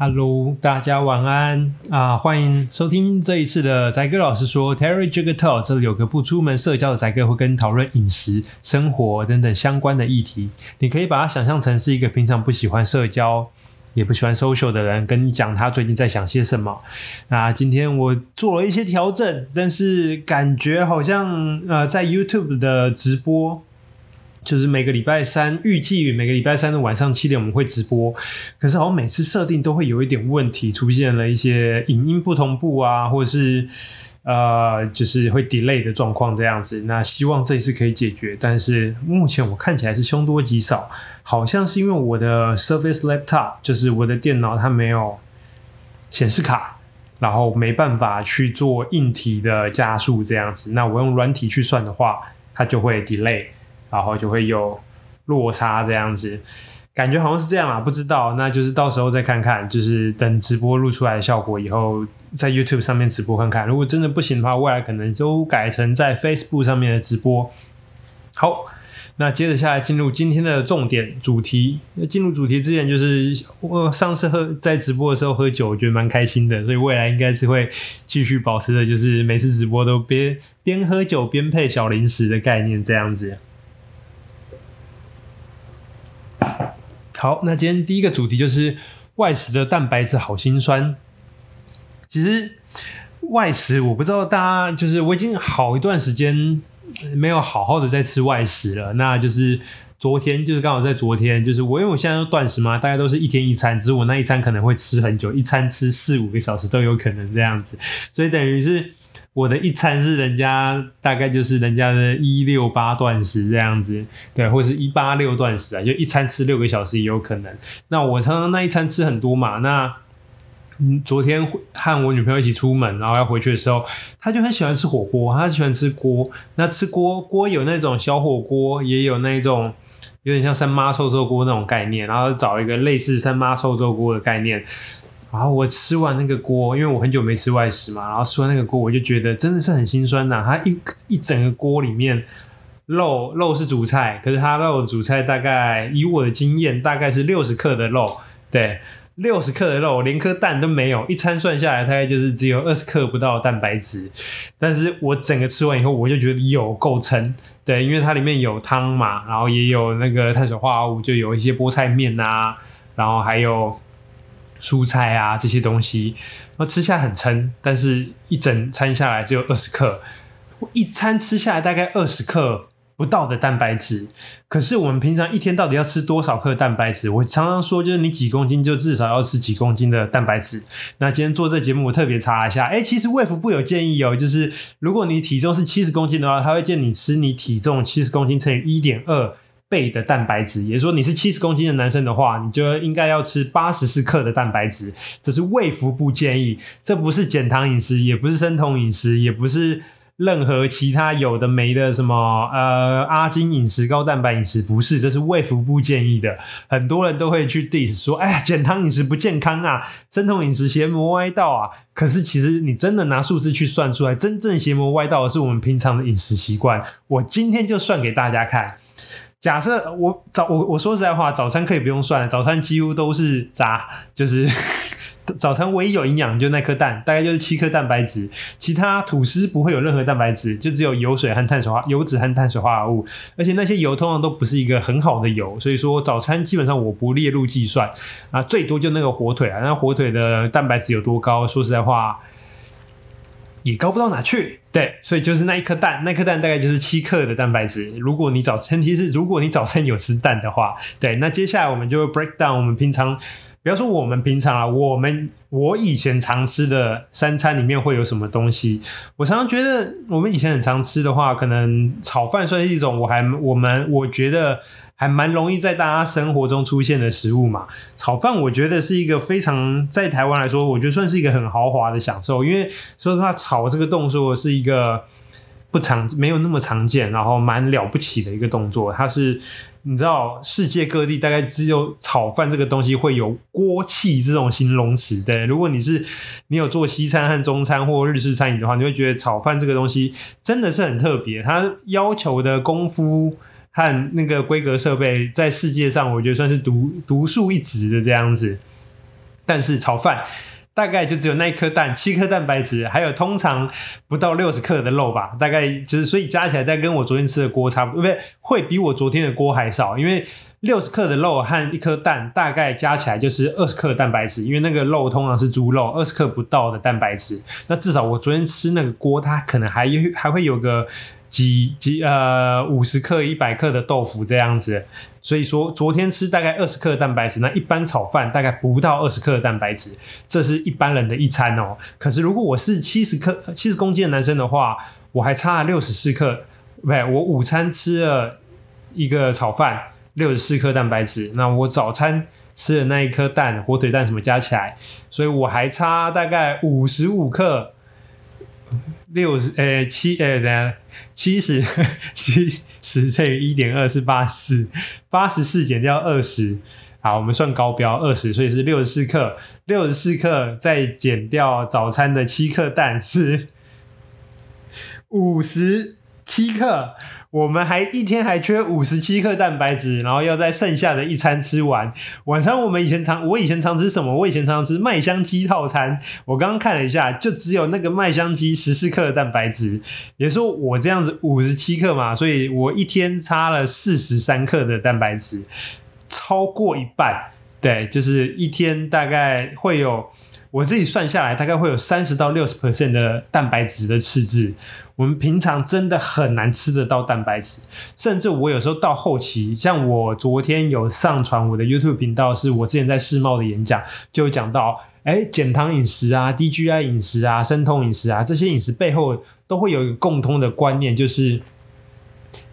Hello，大家晚安啊！欢迎收听这一次的宅哥老师说 Terry Jigger Talk。这里有个不出门社交的宅哥，会跟你讨论饮食、生活等等相关的议题。你可以把它想象成是一个平常不喜欢社交，也不喜欢 social 的人，跟你讲他最近在想些什么。那今天我做了一些调整，但是感觉好像呃，在 YouTube 的直播。就是每个礼拜三，预计每个礼拜三的晚上七点我们会直播，可是好像每次设定都会有一点问题，出现了一些影音不同步啊，或者是呃，就是会 delay 的状况这样子。那希望这一次可以解决，但是目前我看起来是凶多吉少，好像是因为我的 Surface Laptop，就是我的电脑它没有显示卡，然后没办法去做硬体的加速这样子。那我用软体去算的话，它就会 delay。然后就会有落差这样子，感觉好像是这样啊，不知道，那就是到时候再看看，就是等直播录出来的效果以后，在 YouTube 上面直播看看。如果真的不行的话，未来可能都改成在 Facebook 上面的直播。好，那接着下来进入今天的重点主题。进入主题之前，就是我上次喝在直播的时候喝酒，我觉得蛮开心的，所以未来应该是会继续保持的，就是每次直播都边边喝酒边配小零食的概念这样子。好，那今天第一个主题就是外食的蛋白质好心酸。其实外食，我不知道大家就是我已经好一段时间没有好好的在吃外食了。那就是昨天，就是刚好在昨天，就是我因为我现在都断食嘛，大概都是一天一餐，只是我那一餐可能会吃很久，一餐吃四五个小时都有可能这样子，所以等于是。我的一餐是人家大概就是人家的一六八断食这样子，对，或者是一八六断食啊，就一餐吃六个小时也有可能。那我常常那一餐吃很多嘛，那嗯，昨天和我女朋友一起出门，然后要回去的时候，她就很喜欢吃火锅，她喜欢吃锅。那吃锅锅有那种小火锅，也有那种有点像三妈臭臭锅那种概念，然后找一个类似三妈臭臭锅的概念。然后我吃完那个锅，因为我很久没吃外食嘛，然后吃完那个锅，我就觉得真的是很心酸呐。它一一整个锅里面，肉肉是主菜，可是它肉主菜大概以我的经验，大概是六十克的肉，对，六十克的肉，连颗蛋都没有，一餐算下来大概就是只有二十克不到蛋白质。但是我整个吃完以后，我就觉得有够撑，对，因为它里面有汤嘛，然后也有那个碳水化合物，就有一些菠菜面啊，然后还有。蔬菜啊，这些东西，那吃下来很撑，但是一整餐下来只有二十克，我一餐吃下来大概二十克不到的蛋白质。可是我们平常一天到底要吃多少克蛋白质？我常常说，就是你几公斤就至少要吃几公斤的蛋白质。那今天做这节目，我特别查一下，哎，其实卫福部有建议哦，就是如果你体重是七十公斤的话，他会建议你吃你体重七十公斤乘以一点二。倍的蛋白质，也就是说你是七十公斤的男生的话，你就应该要吃八十四克的蛋白质。这是卫福部建议，这不是减糖饮食，也不是生酮饮食，也不是任何其他有的没的什么呃阿金饮食、高蛋白饮食，不是，这是卫福部建议的。很多人都会去 dis 说，哎呀，减糖饮食不健康啊，生酮饮食邪魔歪道啊。可是其实你真的拿数字去算出来，真正邪魔歪道的是我们平常的饮食习惯。我今天就算给大家看。假设我早我我说实在话，早餐可以不用算了，早餐几乎都是渣，就是 早餐唯一有营养就那颗蛋，大概就是七颗蛋白质，其他吐司不会有任何蛋白质，就只有油水和碳水化油脂和碳水化合物，而且那些油通常都不是一个很好的油，所以说早餐基本上我不列入计算啊，最多就那个火腿啊，那火腿的蛋白质有多高？说实在话。也高不到哪去，对，所以就是那一颗蛋，那颗蛋大概就是七克的蛋白质。如果你早餐，其实如果你早餐有吃蛋的话，对，那接下来我们就会 break down 我们平常，不要说我们平常啊，我们我以前常吃的三餐里面会有什么东西。我常常觉得我们以前很常吃的话，可能炒饭算是一种，我还我们我觉得。还蛮容易在大家生活中出现的食物嘛，炒饭我觉得是一个非常在台湾来说，我觉得算是一个很豪华的享受，因为说实话，炒这个动作是一个不常没有那么常见，然后蛮了不起的一个动作。它是你知道，世界各地大概只有炒饭这个东西会有锅气这种形容词。对，如果你是你有做西餐和中餐或日式餐饮的话，你会觉得炒饭这个东西真的是很特别，它要求的功夫。和那个规格设备在世界上，我觉得算是独独树一帜的这样子。但是炒饭。大概就只有那一颗蛋，七颗蛋白质，还有通常不到六十克的肉吧。大概就是，所以加起来再跟我昨天吃的锅差不多，不对，会比我昨天的锅还少。因为六十克的肉和一颗蛋，大概加起来就是二十克蛋白质。因为那个肉通常是猪肉，二十克不到的蛋白质。那至少我昨天吃那个锅，它可能还有还会有个。几几呃五十克一百克的豆腐这样子，所以说昨天吃大概二十克蛋白质，那一般炒饭大概不到二十克的蛋白质，这是一般人的一餐哦。可是如果我是七十克七十公斤的男生的话，我还差六十四克，不对，我午餐吃了一个炒饭六十四克蛋白质，那我早餐吃的那一颗蛋火腿蛋什么加起来，所以我还差大概五十五克。六十，呃，七，呃，等下，七十，七十乘以一点二是八十，八十四减掉二十，好，我们算高标二十，所以是六十四克，六十四克再减掉早餐的七克蛋是五十七克。我们还一天还缺五十七克蛋白质，然后要在剩下的一餐吃完。晚餐我们以前常，我以前常吃什么？我以前常吃麦香鸡套餐。我刚刚看了一下，就只有那个麦香鸡十四克的蛋白质，也说我这样子五十七克嘛，所以我一天差了四十三克的蛋白质，超过一半。对，就是一天大概会有，我自己算下来大概会有三十到六十 percent 的蛋白质的赤字。我们平常真的很难吃得到蛋白质，甚至我有时候到后期，像我昨天有上传我的 YouTube 频道，是我之前在世贸的演讲，就有讲到，哎，减糖饮食啊、低 GI 饮食啊、生酮饮食啊，这些饮食背后都会有一个共通的观念，就是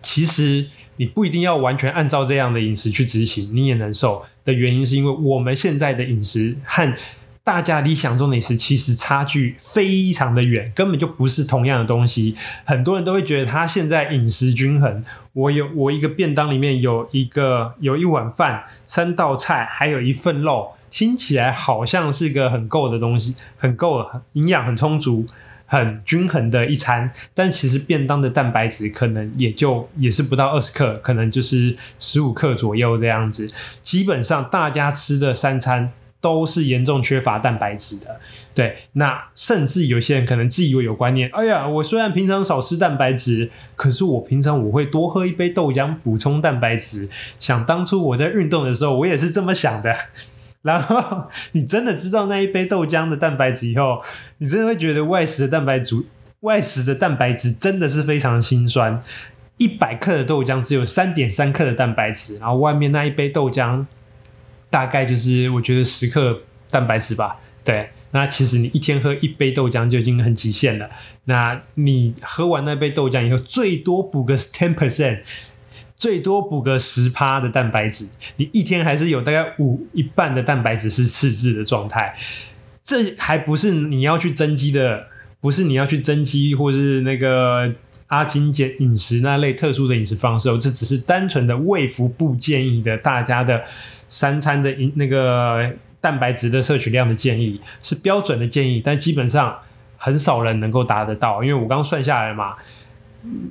其实你不一定要完全按照这样的饮食去执行，你也能瘦。的原因，是因为我们现在的饮食和大家理想中的饮食其实差距非常的远，根本就不是同样的东西。很多人都会觉得他现在饮食均衡，我有我一个便当里面有一个有一碗饭、三道菜，还有一份肉，听起来好像是个很够的东西，很够，营养很充足、很均衡的一餐。但其实便当的蛋白质可能也就也是不到二十克，可能就是十五克左右这样子。基本上大家吃的三餐。都是严重缺乏蛋白质的，对。那甚至有些人可能自以为有观念，哎呀，我虽然平常少吃蛋白质，可是我平常我会多喝一杯豆浆补充蛋白质。想当初我在运动的时候，我也是这么想的。然后你真的知道那一杯豆浆的蛋白质以后，你真的会觉得外食的蛋白质，外食的蛋白质真的是非常心酸。一百克的豆浆只有三点三克的蛋白质，然后外面那一杯豆浆。大概就是我觉得十克蛋白质吧，对。那其实你一天喝一杯豆浆就已经很极限了。那你喝完那杯豆浆以后，最多补个 ten percent，最多补个十趴的蛋白质，你一天还是有大概五一半的蛋白质是赤字的状态。这还不是你要去增肌的，不是你要去增肌或是那个阿金减饮食那类特殊的饮食方式哦，这只是单纯的胃服部建议的大家的。三餐的那个蛋白质的摄取量的建议是标准的建议，但基本上很少人能够达得到。因为我刚算下来嘛，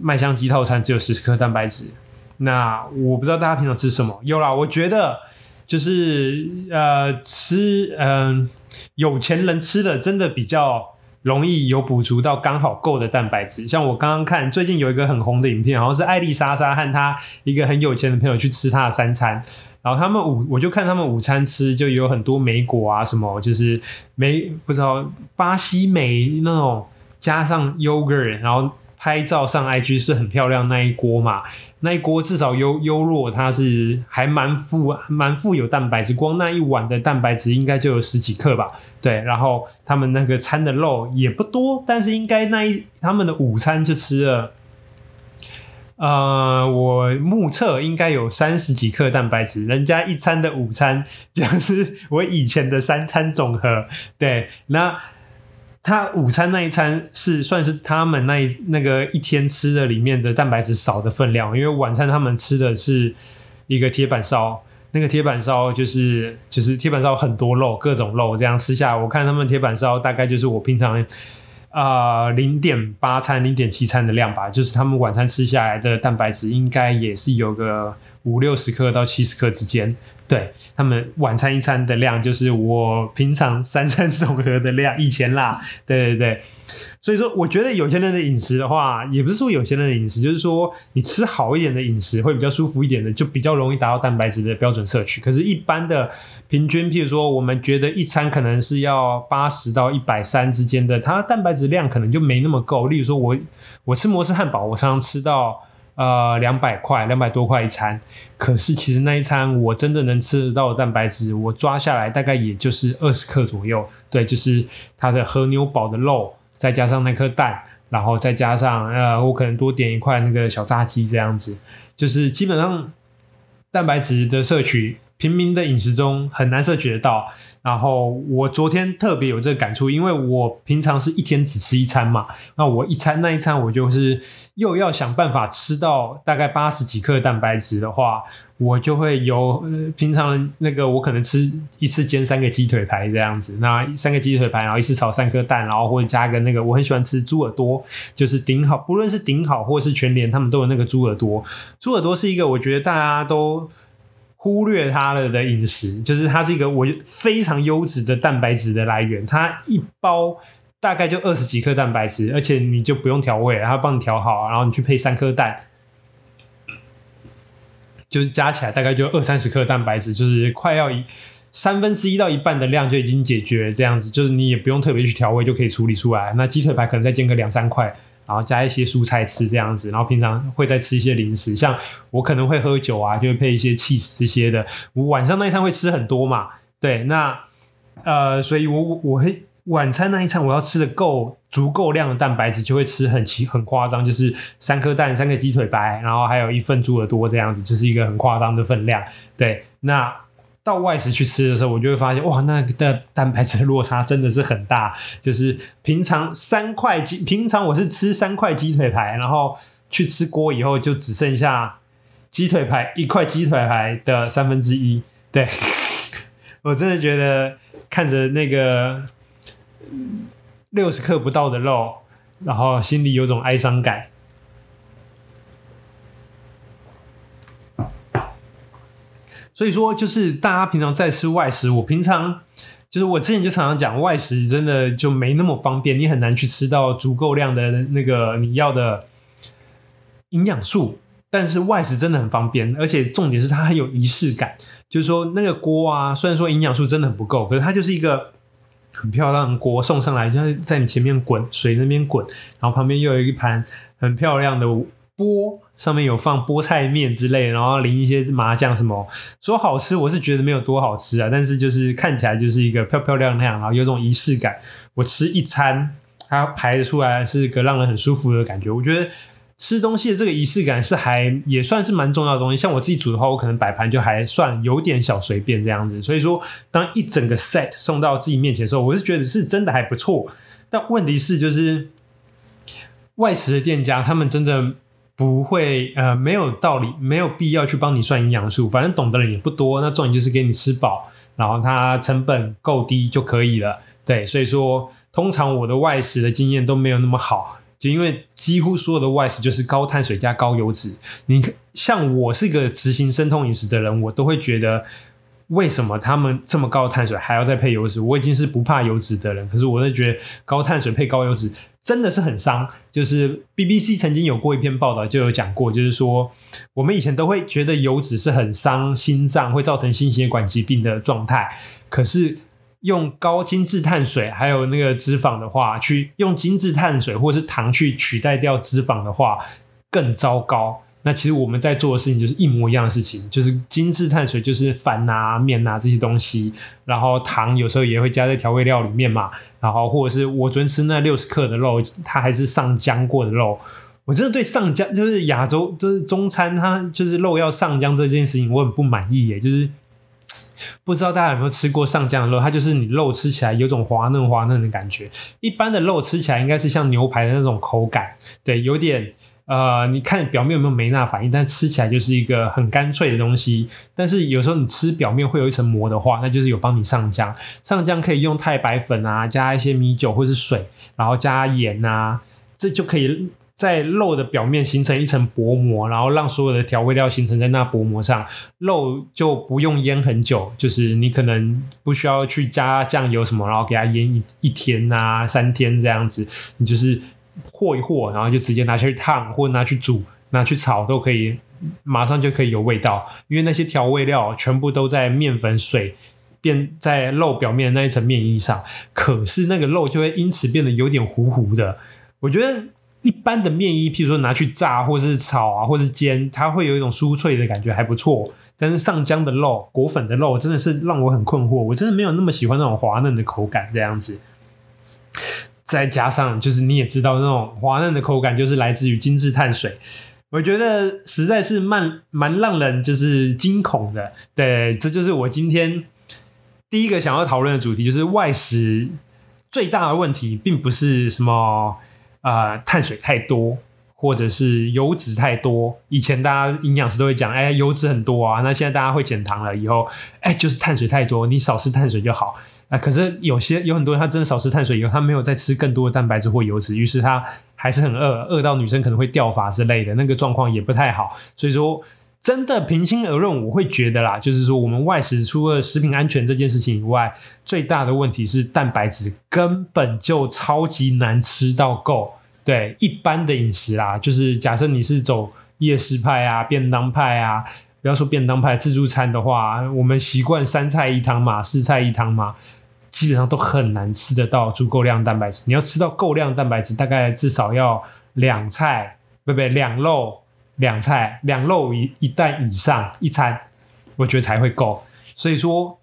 麦香鸡套餐只有十克蛋白质。那我不知道大家平常吃什么？有啦，我觉得就是呃吃嗯、有钱人吃的真的比较容易有补足到刚好够的蛋白质。像我刚刚看最近有一个很红的影片，好像是艾丽莎莎和她一个很有钱的朋友去吃她的三餐。然后他们午，我就看他们午餐吃，就有很多莓果啊，什么就是莓，不知道巴西莓那种，加上 yogurt，然后拍照上 IG 是很漂亮那一锅嘛，那一锅至少优优若它是还蛮富蛮富有蛋白质，光那一碗的蛋白质应该就有十几克吧，对，然后他们那个餐的肉也不多，但是应该那一他们的午餐就吃了。呃，我目测应该有三十几克蛋白质，人家一餐的午餐就是我以前的三餐总和。对，那他午餐那一餐是算是他们那一那个一天吃的里面的蛋白质少的分量，因为晚餐他们吃的是一个铁板烧，那个铁板烧就是就是铁板烧很多肉，各种肉这样吃下来，我看他们铁板烧大概就是我平常。啊，零点八餐、零点七餐的量吧，就是他们晚餐吃下来的蛋白质应该也是有个五六十克到七十克之间。对，他们晚餐一餐的量就是我平常三餐总和的量，以前啦，对对对。所以说，我觉得有些人的饮食的话，也不是说有些人的饮食，就是说你吃好一点的饮食会比较舒服一点的，就比较容易达到蛋白质的标准摄取。可是，一般的平均，譬如说，我们觉得一餐可能是要八十到一百三之间的，它蛋白质量可能就没那么够。例如说我我吃摩斯汉堡，我常常吃到。呃，两百块，两百多块一餐，可是其实那一餐我真的能吃得到的蛋白质，我抓下来大概也就是二十克左右。对，就是它的和牛堡的肉，再加上那颗蛋，然后再加上呃，我可能多点一块那个小炸鸡这样子，就是基本上蛋白质的摄取，平民的饮食中很难摄取得到。然后我昨天特别有这个感触，因为我平常是一天只吃一餐嘛，那我一餐那一餐我就是又要想办法吃到大概八十几克蛋白质的话，我就会有、平常那个我可能吃一次煎三个鸡腿排这样子，那三个鸡腿排，然后一次炒三颗蛋，然后或者加个那个我很喜欢吃猪耳朵，就是顶好，不论是顶好或是全联，他们都有那个猪耳朵，猪耳朵是一个我觉得大家都。忽略它了的饮食，就是它是一个我非常优质的蛋白质的来源。它一包大概就二十几克蛋白质，而且你就不用调味，它帮你调好，然后你去配三颗蛋，就是加起来大概就二三十克蛋白质，就是快要一三分之一到一半的量就已经解决。这样子就是你也不用特别去调味就可以处理出来。那鸡腿排可能再煎个两三块。然后加一些蔬菜吃这样子，然后平常会再吃一些零食，像我可能会喝酒啊，就会配一些 cheese 这些的。我晚上那一餐会吃很多嘛，对，那呃，所以我我会晚餐那一餐我要吃的够足够量的蛋白质，就会吃很奇很夸张，就是三颗蛋、三个鸡腿白，然后还有一份猪耳朵这样子，就是一个很夸张的分量。对，那。到外食去吃的时候，我就会发现，哇，那个的蛋白质落差真的是很大。就是平常三块鸡，平常我是吃三块鸡腿排，然后去吃锅以后，就只剩下鸡腿排一块鸡腿排的三分之一。对，我真的觉得看着那个六十克不到的肉，然后心里有种哀伤感。所以说，就是大家平常在吃外食，我平常就是我之前就常常讲，外食真的就没那么方便，你很难去吃到足够量的那个你要的营养素。但是外食真的很方便，而且重点是它很有仪式感。就是说那个锅啊，虽然说营养素真的很不够，可是它就是一个很漂亮的锅送上来，就在你前面滚，水那边滚，然后旁边又有一盘很漂亮的钵。上面有放菠菜面之类，然后淋一些麻酱什么，说好吃，我是觉得没有多好吃啊，但是就是看起来就是一个漂漂亮亮，然后有种仪式感。我吃一餐，它排出来是一个让人很舒服的感觉。我觉得吃东西的这个仪式感是还也算是蛮重要的东西。像我自己煮的话，我可能摆盘就还算有点小随便这样子。所以说，当一整个 set 送到自己面前的时候，我是觉得是真的还不错。但问题是，就是外食的店家他们真的。不会，呃，没有道理，没有必要去帮你算营养素，反正懂的人也不多。那重点就是给你吃饱，然后它成本够低就可以了。对，所以说，通常我的外食的经验都没有那么好，就因为几乎所有的外食就是高碳水加高油脂。你像我是一个执行生酮饮食的人，我都会觉得。为什么他们这么高碳水还要再配油脂？我已经是不怕油脂的人，可是我就觉得高碳水配高油脂真的是很伤。就是 BBC 曾经有过一篇报道，就有讲过，就是说我们以前都会觉得油脂是很伤心脏，会造成心血管疾病的状态。可是用高精致碳水还有那个脂肪的话，去用精致碳水或是糖去取代掉脂肪的话，更糟糕。那其实我们在做的事情就是一模一样的事情，就是精致碳水就是饭啊、面啊这些东西，然后糖有时候也会加在调味料里面嘛，然后或者是我昨天吃那六十克的肉，它还是上浆过的肉。我真的对上浆就是亚洲就是中餐，它就是肉要上浆这件事情我很不满意耶，就是不知道大家有没有吃过上浆的肉，它就是你肉吃起来有种滑嫩滑嫩的感觉，一般的肉吃起来应该是像牛排的那种口感，对，有点。呃，你看表面有没有梅纳反应，但吃起来就是一个很干脆的东西。但是有时候你吃表面会有一层膜的话，那就是有帮你上浆。上浆可以用太白粉啊，加一些米酒或是水，然后加盐啊，这就可以在肉的表面形成一层薄膜，然后让所有的调味料形成在那薄膜上，肉就不用腌很久，就是你可能不需要去加酱油什么，然后给它腌一一天啊、三天这样子，你就是和一和，然后就直接拿去烫或者拿去煮、拿去炒都可以，马上就可以有味道，因为那些调味料全部都在面粉水。变在肉表面的那一层面衣上，可是那个肉就会因此变得有点糊糊的。我觉得一般的面衣，譬如说拿去炸或是炒啊，或是煎，它会有一种酥脆的感觉，还不错。但是上浆的肉、裹粉的肉，真的是让我很困惑。我真的没有那么喜欢那种滑嫩的口感这样子。再加上就是你也知道，那种滑嫩的口感就是来自于精致碳水，我觉得实在是蛮蛮让人就是惊恐的。对，这就是我今天。第一个想要讨论的主题就是外食最大的问题，并不是什么呃碳水太多，或者是油脂太多。以前大家营养师都会讲，哎，油脂很多啊。那现在大家会减糖了以后，哎，就是碳水太多，你少吃碳水就好。啊，可是有些有很多人他真的少吃碳水以后，他没有再吃更多的蛋白质或油脂，于是他还是很饿，饿到女生可能会掉发之类的，那个状况也不太好。所以说。真的，平心而论，我会觉得啦，就是说，我们外食除了食品安全这件事情以外，最大的问题是蛋白质根本就超级难吃到够。对，一般的饮食啦，就是假设你是走夜市派啊、便当派啊，不要说便当派，自助餐的话，我们习惯三菜一汤嘛、四菜一汤嘛，基本上都很难吃得到足够量蛋白质。你要吃到够量蛋白质，大概至少要两菜，不不，两肉。两菜两肉一一蛋以上一餐，我觉得才会够。所以说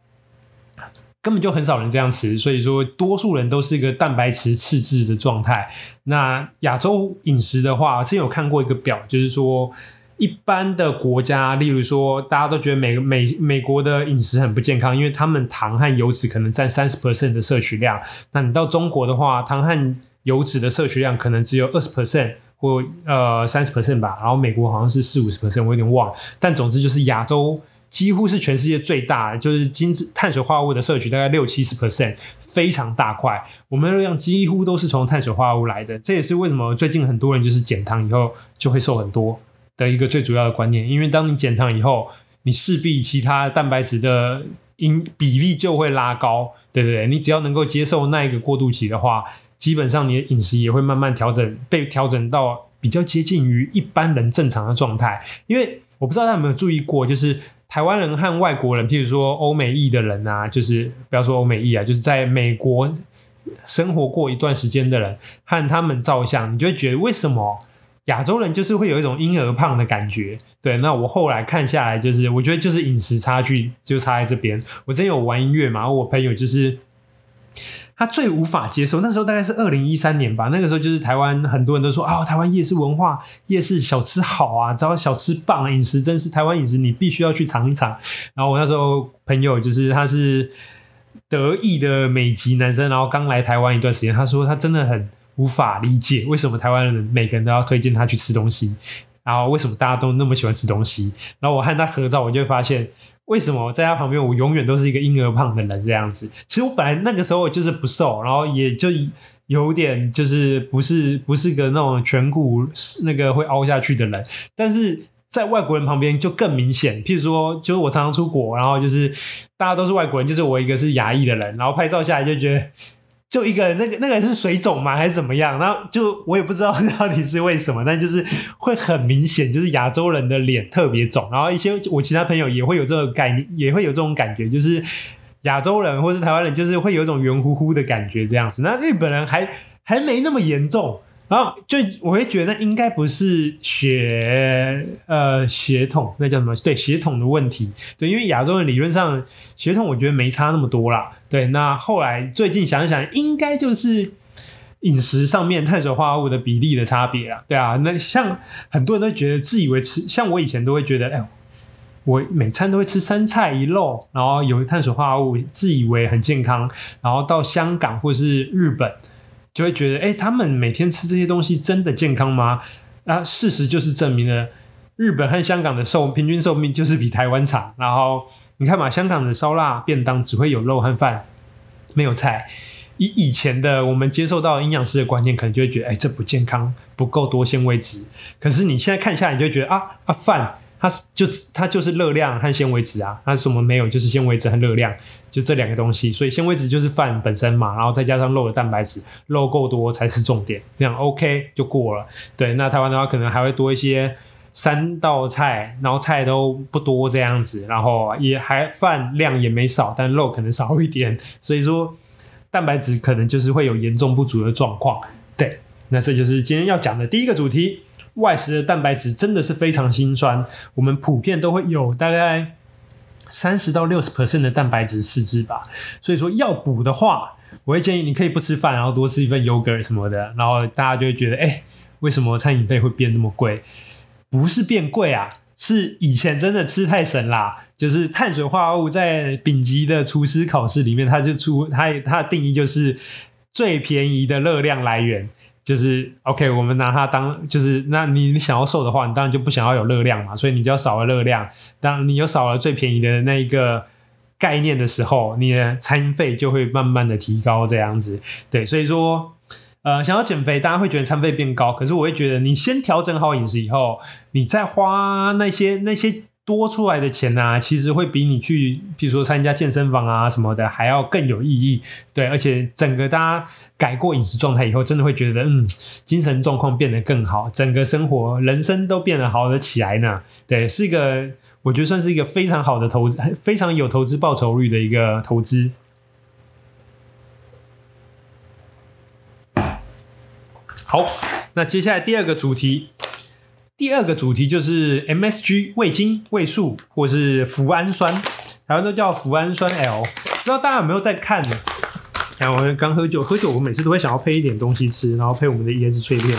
根本就很少人这样吃。所以说多数人都是一个蛋白质赤字的状态。那亚洲饮食的话，之前有看过一个表，就是说一般的国家，例如说大家都觉得美美美国的饮食很不健康，因为他们糖和油脂可能占三十 percent 的摄取量。那你到中国的话，糖和油脂的摄取量可能只有二十 percent。或呃三十 percent 吧，然后美国好像是四五十 percent，我有点忘。但总之就是亚洲几乎是全世界最大，就是精致碳水化合物的摄取大概六七十 percent，非常大块。我们的量几乎都是从碳水化合物来的，这也是为什么最近很多人就是减糖以后就会瘦很多的一个最主要的观念。因为当你减糖以后，你势必其他蛋白质的因比例就会拉高，对不对？你只要能够接受那一个过渡期的话。基本上你的饮食也会慢慢调整，被调整到比较接近于一般人正常的状态。因为我不知道大家有没有注意过，就是台湾人和外国人，譬如说欧美裔的人啊，就是不要说欧美裔啊，就是在美国生活过一段时间的人，和他们照相，你就会觉得为什么亚洲人就是会有一种婴儿胖的感觉？对，那我后来看下来，就是我觉得就是饮食差距就差在这边。我之前有玩音乐嘛，我朋友就是。他最无法接受，那时候大概是二零一三年吧。那个时候就是台湾很多人都说啊、哦，台湾夜市文化、夜市小吃好啊，知道小吃棒，饮食真是台湾饮食，你必须要去尝一尝。然后我那时候朋友就是他是得意的美籍男生，然后刚来台湾一段时间，他说他真的很无法理解为什么台湾人每个人都要推荐他去吃东西，然后为什么大家都那么喜欢吃东西。然后我和他合照，我就会发现。为什么在他旁边，我永远都是一个婴儿胖的人这样子？其实我本来那个时候就是不瘦，然后也就有点就是不是不是个那种颧骨那个会凹下去的人，但是在外国人旁边就更明显。譬如说，就是我常常出国，然后就是大家都是外国人，就是我一个是亚裔的人，然后拍照下来就觉得。就一个人，那个那个是水肿吗？还是怎么样？然后就我也不知道到底是为什么，但就是会很明显，就是亚洲人的脸特别肿。然后一些我其他朋友也会有这种概念，也会有这种感觉，就是亚洲人或是台湾人，就是会有一种圆乎乎的感觉这样子。那日本人还还没那么严重。然后就我会觉得应该不是血呃血统，那叫什么？对，血统的问题。对，因为亚洲人理论上血统我觉得没差那么多啦。对，那后来最近想想，应该就是饮食上面碳水化合物的比例的差别啦。对啊，那像很多人都觉得自以为吃，像我以前都会觉得，哎，我每餐都会吃三菜一肉，然后有碳水化合物，自以为很健康。然后到香港或是日本。就会觉得，哎，他们每天吃这些东西真的健康吗？那事实就是证明了，日本和香港的寿平均寿命就是比台湾长。然后你看嘛，香港的烧腊便当只会有肉和饭，没有菜；以以前的我们接受到营养师的观念，可能就会觉得，哎，这不健康，不够多纤维质。可是你现在看下来，你就觉得啊啊，饭它就它就是热量和纤维质啊，它什么没有，就是纤维质和热量，就这两个东西。所以纤维质就是饭本身嘛，然后再加上肉的蛋白质，肉够多才是重点，这样 OK 就过了。对，那台湾的话，可能还会多一些。三道菜，然后菜都不多这样子，然后也还饭量也没少，但肉可能少一点，所以说蛋白质可能就是会有严重不足的状况。对，那这就是今天要讲的第一个主题：外食的蛋白质真的是非常辛酸。我们普遍都会有大概三十到六十 percent 的蛋白质赤字吧，所以说要补的话，我会建议你可以不吃饭，然后多吃一份 yogurt 什么的，然后大家就会觉得，哎，为什么餐饮费会变那么贵？不是变贵啊，是以前真的吃太省啦。就是碳水化合物在丙级的厨师考试里面，它就出它它的定义就是最便宜的热量来源。就是 OK，我们拿它当就是，那你想要瘦的话，你当然就不想要有热量嘛，所以你就要少了热量。当你有少了最便宜的那一个概念的时候，你的餐费就会慢慢的提高，这样子。对，所以说。呃，想要减肥，大家会觉得餐费变高，可是我会觉得，你先调整好饮食以后，你再花那些那些多出来的钱啊，其实会比你去，比如说参加健身房啊什么的，还要更有意义。对，而且整个大家改过饮食状态以后，真的会觉得，嗯，精神状况变得更好，整个生活人生都变得好了起来呢。对，是一个我觉得算是一个非常好的投资，非常有投资报酬率的一个投资。好，那接下来第二个主题，第二个主题就是 MSG 味精、味素或是脯氨酸，台湾都叫脯氨酸 L。不知道大家有没有在看呢？哎，我刚喝酒，喝酒我每次都会想要配一点东西吃，然后配我们的椰子脆片。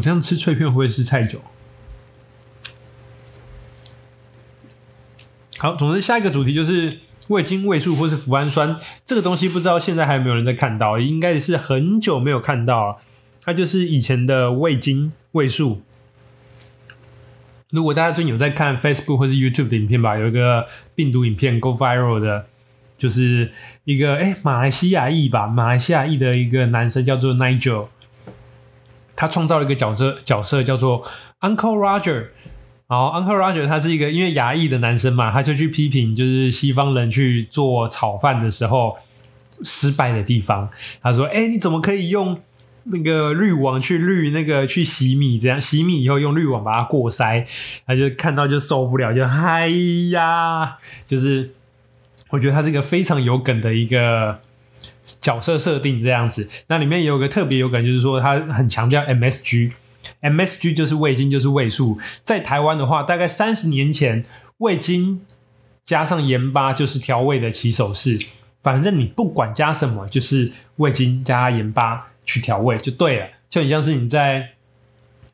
这样吃脆片会不会吃太久？好，总之下一个主题就是味精、味素或是脯氨酸这个东西，不知道现在还有没有人在看到？应该是很久没有看到。它就是以前的味精、味素。如果大家最近有在看 Facebook 或是 YouTube 的影片吧，有一个病毒影片 Go Viral 的，就是一个哎马来西亚裔吧，马来西亚裔的一个男生叫做 Nigel。他创造了一个角色，角色叫做 Uncle Roger。然后 Uncle Roger 他是一个因为牙裔的男生嘛，他就去批评就是西方人去做炒饭的时候失败的地方。他说：“哎，你怎么可以用那个滤网去滤那个去洗米？这样洗米以后用滤网把它过筛。”他就看到就受不了，就嗨呀！就是我觉得他是一个非常有梗的一个。角色设定这样子，那里面也有个特别有感，就是说他很强调 MSG，MSG 就是味精，就是味素。在台湾的话，大概三十年前，味精加上盐巴就是调味的起手式。反正你不管加什么，就是味精加盐巴去调味就对了。就很像是你在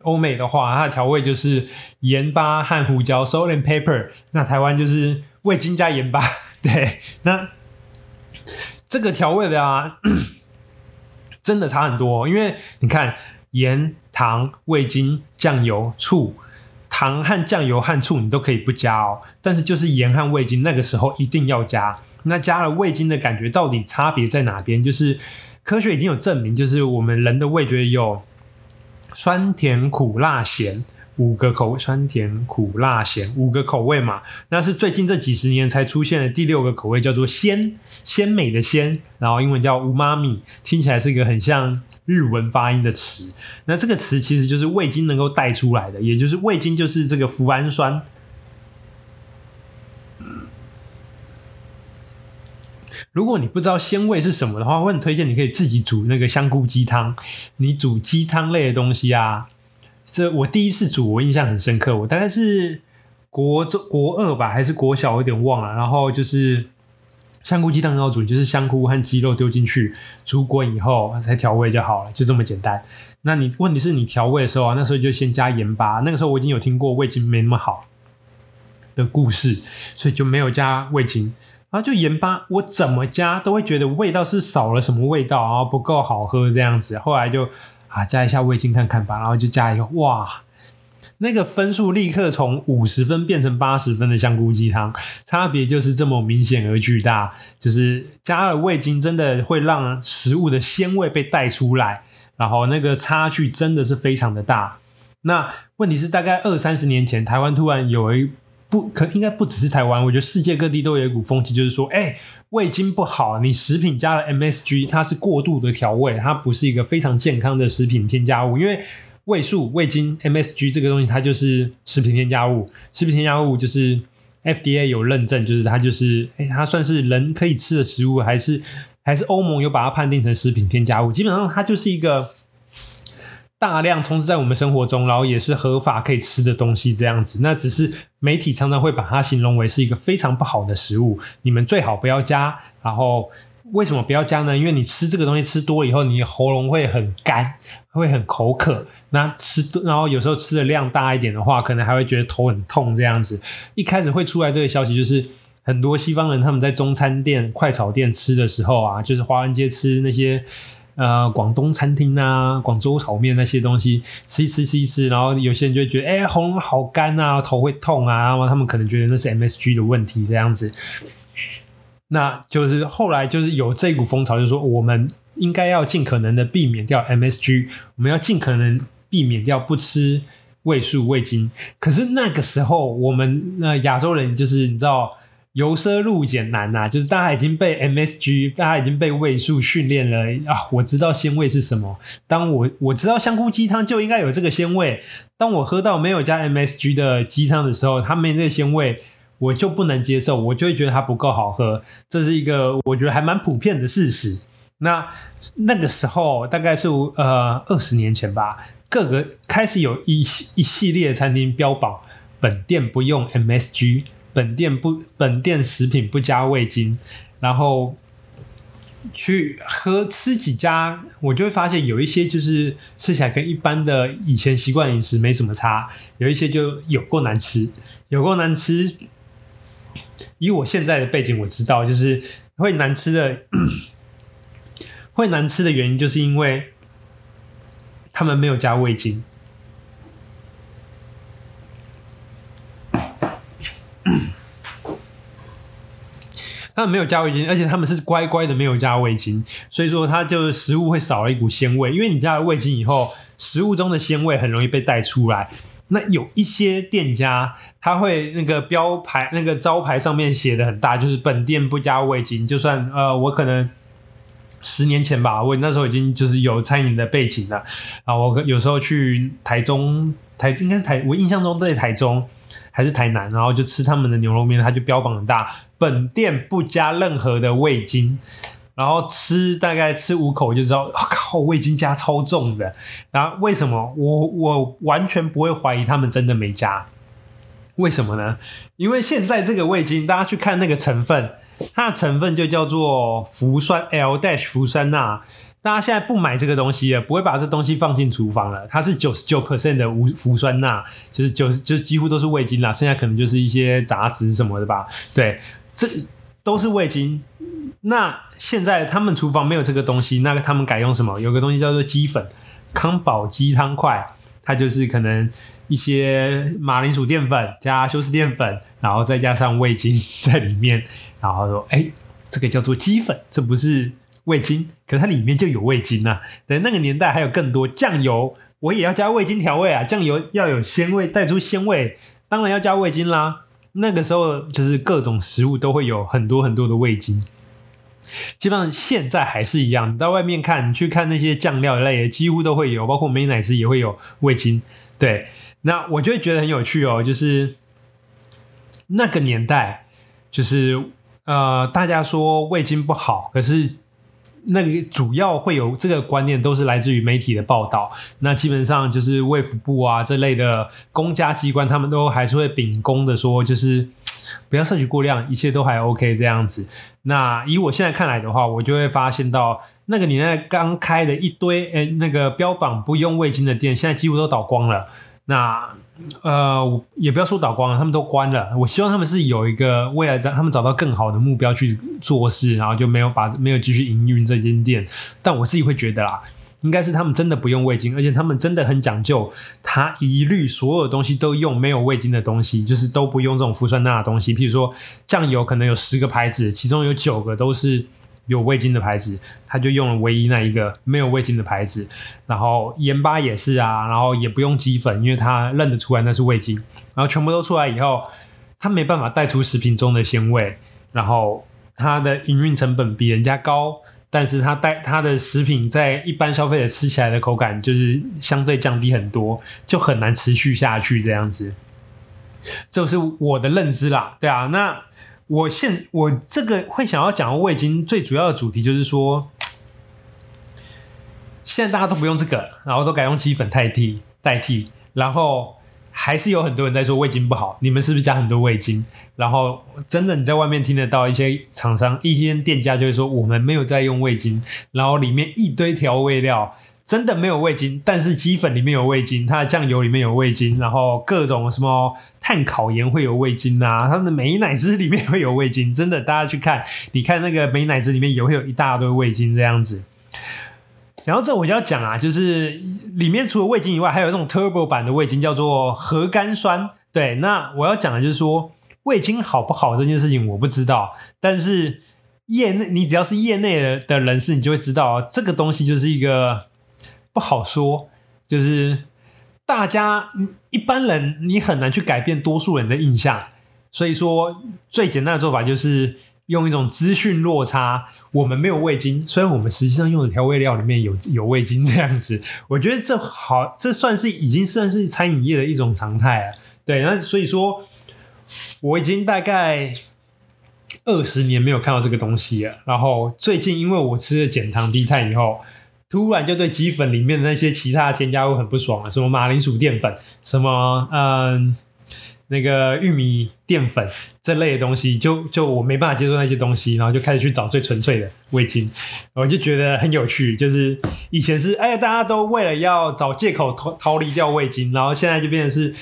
欧美的话，它的调味就是盐巴和胡椒 （salt and pepper）。那台湾就是味精加盐巴。对，那。这个调味的啊，真的差很多。因为你看，盐、糖、味精、酱油、醋，糖和酱油和醋你都可以不加哦。但是就是盐和味精，那个时候一定要加。那加了味精的感觉到底差别在哪边？就是科学已经有证明，就是我们人的味觉有酸、甜、苦、辣、咸。五个口味，酸甜苦辣咸，五个口味嘛。那是最近这几十年才出现的第六个口味，叫做鲜，鲜美的鲜，然后英文叫 umami，听起来是一个很像日文发音的词。那这个词其实就是味精能够带出来的，也就是味精就是这个脯氨酸。如果你不知道鲜味是什么的话，我很推荐你可以自己煮那个香菇鸡汤。你煮鸡汤类的东西啊。这我第一次煮，我印象很深刻。我大概是国中国二吧，还是国小，我有点忘了。然后就是香菇鸡汤要煮，就是香菇和鸡肉丢进去煮滚以后再调味就好了，就这么简单。那你问题是你调味的时候啊，那时候就先加盐巴。那个时候我已经有听过味精没那么好的故事，所以就没有加味精。然后就盐巴，我怎么加都会觉得味道是少了什么味道，然后不够好喝这样子。后来就啊加一下味精看看吧，然后就加一个哇，那个分数立刻从五十分变成八十分的香菇鸡汤，差别就是这么明显而巨大。就是加了味精，真的会让食物的鲜味被带出来。然后那个差距真的是非常的大。那问题是，大概二三十年前，台湾突然有一不可应该不只是台湾，我觉得世界各地都有一股风气，就是说，哎，味精不好，你食品加了 MSG，它是过度的调味，它不是一个非常健康的食品添加物。因为味素、味精、MSG 这个东西，它就是食品添加物。食品添加物就是 FDA 有认证，就是它就是，哎，它算是人可以吃的食物，还是？还是欧盟有把它判定成食品添加物，基本上它就是一个大量充斥在我们生活中，然后也是合法可以吃的东西这样子。那只是媒体常常会把它形容为是一个非常不好的食物，你们最好不要加。然后为什么不要加呢？因为你吃这个东西吃多了以后，你喉咙会很干，会很口渴。那吃然后有时候吃的量大一点的话，可能还会觉得头很痛这样子。一开始会出来这个消息就是。很多西方人他们在中餐店、快炒店吃的时候啊，就是华人街吃那些 呃广东餐厅啊、广州炒面那些东西，吃一吃吃一吃，然后有些人就会觉得，哎、喉咙好干啊，头会痛啊，然后他们可能觉得那是 MSG 的问题这样子。那就是后来就是有这股风潮，就是说我们应该要尽可能的避免掉 MSG，我们要尽可能避免掉不吃味素、味精。可是那个时候我们那亚洲人就是你知道。由奢入俭难呐、啊，就是大家已经被 MSG，大家已经被味素训练了啊！我知道鲜味是什么，当我我知道香菇鸡汤就应该有这个鲜味，当我喝到没有加 MSG 的鸡汤的时候，它没这个鲜味，我就不能接受，我就会觉得它不够好喝。这是一个我觉得还蛮普遍的事实。那那个时候大概是呃二十年前吧，各个开始有一系一系列餐厅标榜本店不用 MSG。本店不，本店食品不加味精，然后去喝吃几家，我就会发现有一些就是吃起来跟一般的以前习惯饮食没什么差，有一些就有够难吃，有够难吃。以我现在的背景，我知道就是会难吃的，会难吃的原因就是因为他们没有加味精。他们没有加味精，而且他们是乖乖的没有加味精，所以说它就是食物会少了一股鲜味。因为你加了味精以后，食物中的鲜味很容易被带出来。那有一些店家他会那个标牌、那个招牌上面写的很大，就是本店不加味精。就算呃，我可能十年前吧，我那时候已经就是有餐饮的背景了啊。我有时候去台中，台应该是台，我印象中在台中。还是台南，然后就吃他们的牛肉面，他就标榜很大，本店不加任何的味精，然后吃大概吃五口就知道，我 靠，味精加超重的。然后为什么我我完全不会怀疑他们真的没加？为什么呢？因为现在这个味精，大家去看那个成分，它的成分就叫做氟酸 L dash 氟酸钠。大家现在不买这个东西了，不会把这东西放进厨房了。它是九十九 percent 的无氟酸钠，就是九十，就几乎都是味精啦。剩下可能就是一些杂质什么的吧。对，这都是味精。那现在他们厨房没有这个东西，那他们改用什么？有个东西叫做鸡粉，康宝鸡汤块，它就是可能一些马铃薯淀粉加修饰淀粉，然后再加上味精 在里面，然后说，哎，这个叫做鸡粉，这不是。味精，可是它里面就有味精呐、啊。等那个年代还有更多酱油，我也要加味精调味啊。酱油要有鲜味，带出鲜味，当然要加味精啦。那个时候就是各种食物都会有很多很多的味精。基本上现在还是一样，你到外面看，你去看那些酱料类的，几乎都会有，包括美乃滋也会有味精。对，那我就会觉得很有趣哦，就是那个年代，就是呃，大家说味精不好，可是。那个主要会有这个观念，都是来自于媒体的报道。那基本上就是卫福部啊这类的公家机关，他们都还是会秉公的说，就是不要摄取过量，一切都还 OK 这样子。那以我现在看来的话，我就会发现到那个年代刚开的一堆，哎，那个标榜不用味精的店，现在几乎都倒光了。那呃，也不要说倒光了，他们都关了。我希望他们是有一个未来，他们找到更好的目标去做事，然后就没有把没有继续营运这间店。但我自己会觉得啦，应该是他们真的不用味精，而且他们真的很讲究，他一律所有东西都用没有味精的东西，就是都不用这种氟酸钠的东西。譬如说酱油，可能有十个牌子，其中有九个都是。有味精的牌子，他就用了唯一那一个没有味精的牌子。然后盐巴也是啊，然后也不用鸡粉，因为他认得出来那是味精。然后全部都出来以后，他没办法带出食品中的鲜味。然后他的营运成本比人家高，但是他带他的食品在一般消费者吃起来的口感就是相对降低很多，就很难持续下去这样子。这是我的认知啦，对啊，那。我现我这个会想要讲味精最主要的主题就是说，现在大家都不用这个，然后都改用鸡粉代替代替，然后还是有很多人在说味精不好，你们是不是加很多味精？然后真的你在外面听得到一些厂商、一些店家就会说我们没有在用味精，然后里面一堆调味料。真的没有味精，但是鸡粉里面有味精，它的酱油里面有味精，然后各种什么碳烤盐会有味精啊，它的美乃滋里面会有味精，真的，大家去看，你看那个美乃滋里面也会有一大堆味精这样子。然后这我就要讲啊，就是里面除了味精以外，还有这种 turbo 版的味精，叫做核苷酸。对，那我要讲的就是说，味精好不好这件事情我不知道，但是业内你只要是业内的的人士，你就会知道这个东西就是一个。不好说，就是大家一般人，你很难去改变多数人的印象。所以说，最简单的做法就是用一种资讯落差。我们没有味精，虽然我们实际上用的调味料里面有有味精这样子。我觉得这好，这算是已经算是餐饮业的一种常态了。对，那所以说，我已经大概二十年没有看到这个东西了。然后最近，因为我吃了减糖低碳以后。突然就对鸡粉里面的那些其他的添加物很不爽啊，什么马铃薯淀粉，什么嗯那个玉米淀粉这类的东西，就就我没办法接受那些东西，然后就开始去找最纯粹的味精，我就觉得很有趣，就是以前是哎呀大家都为了要找借口逃逃离掉味精，然后现在就变成是。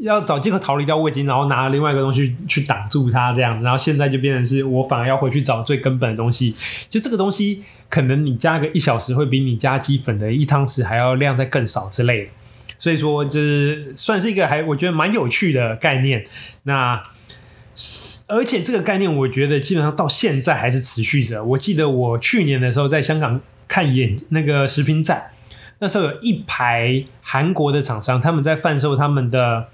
要找借口逃离掉味精，然后拿另外一个东西去挡住它，这样子，然后现在就变成是我反而要回去找最根本的东西。就这个东西，可能你加个一小时，会比你加鸡粉的一汤匙还要量再更少之类的。所以说，就是算是一个还我觉得蛮有趣的概念。那而且这个概念，我觉得基本上到现在还是持续着。我记得我去年的时候在香港看演那个食品展，那时候有一排韩国的厂商，他们在贩售他们的。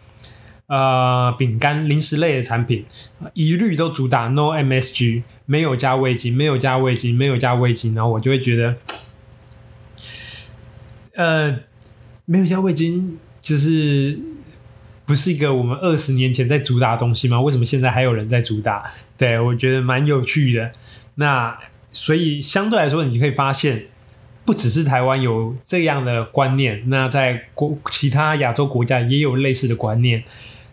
呃，饼干、零食类的产品，一律都主打 No MSG，没有加味精，没有加味精，没有加味精，然后我就会觉得，呃，没有加味精，就是不是一个我们二十年前在主打的东西吗？为什么现在还有人在主打？对，我觉得蛮有趣的。那所以相对来说，你可以发现，不只是台湾有这样的观念，那在国其他亚洲国家也有类似的观念。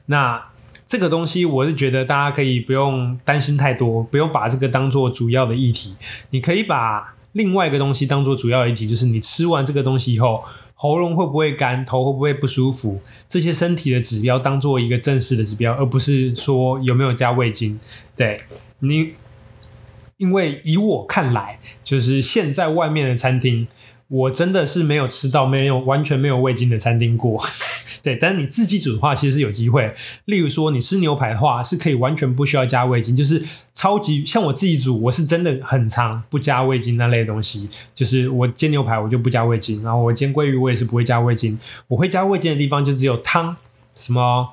那这个东西，我是觉得大家可以不用担心太多，不用把这个当做主要的议题。你可以把另外一个东西当做主要议题，就是你吃完这个东西以后，喉咙会不会干，头会不会不舒服，这些身体的指标当做一个正式的指标，而不是说有没有加味精。对你，因为以我看来，就是现在外面的餐厅，我真的是没有吃到没有完全没有味精的餐厅过。对，但是你自己煮的话，其实是有机会。例如说，你吃牛排的话，是可以完全不需要加味精，就是超级像我自己煮，我是真的很常不加味精那类东西。就是我煎牛排，我就不加味精，然后我煎鲑鱼，我也是不会加味精。我会加味精的地方就只有汤，什么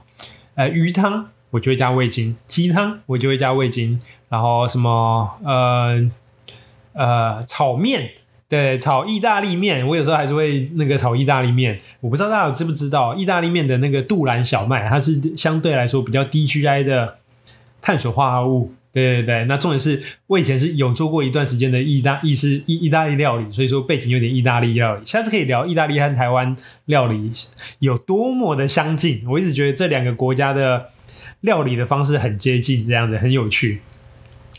呃鱼汤，我就会加味精；鸡汤我就会加味精，然后什么呃呃炒面。对，炒意大利面，我有时候还是会那个炒意大利面。我不知道大家有知不知道，意大利面的那个杜兰小麦，它是相对来说比较低 GI 的碳水化合物。对对对，那重点是我以前是有做过一段时间的意大意式意意大利料理，所以说背景有点意大利料理。下次可以聊意大利和台湾料理有多么的相近。我一直觉得这两个国家的料理的方式很接近，这样子很有趣。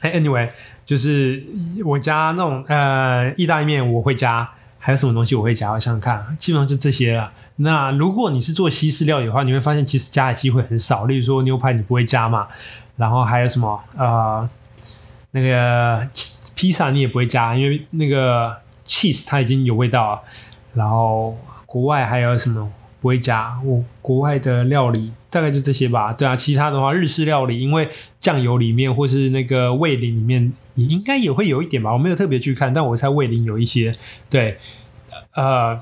，Anyway，就是我加那种呃意大利面，我会加，还有什么东西我会加？我想想看，基本上就这些了。那如果你是做西式料理的话，你会发现其实加的机会很少。例如说牛排你不会加嘛，然后还有什么呃那个披萨你也不会加，因为那个 cheese 它已经有味道了。然后国外还有什么不会加？我国外的料理大概就这些吧。对啊，其他的话日式料理，因为酱油里面或是那个味淋里面，也应该也会有一点吧。我没有特别去看，但我猜味淋有一些。对，呃。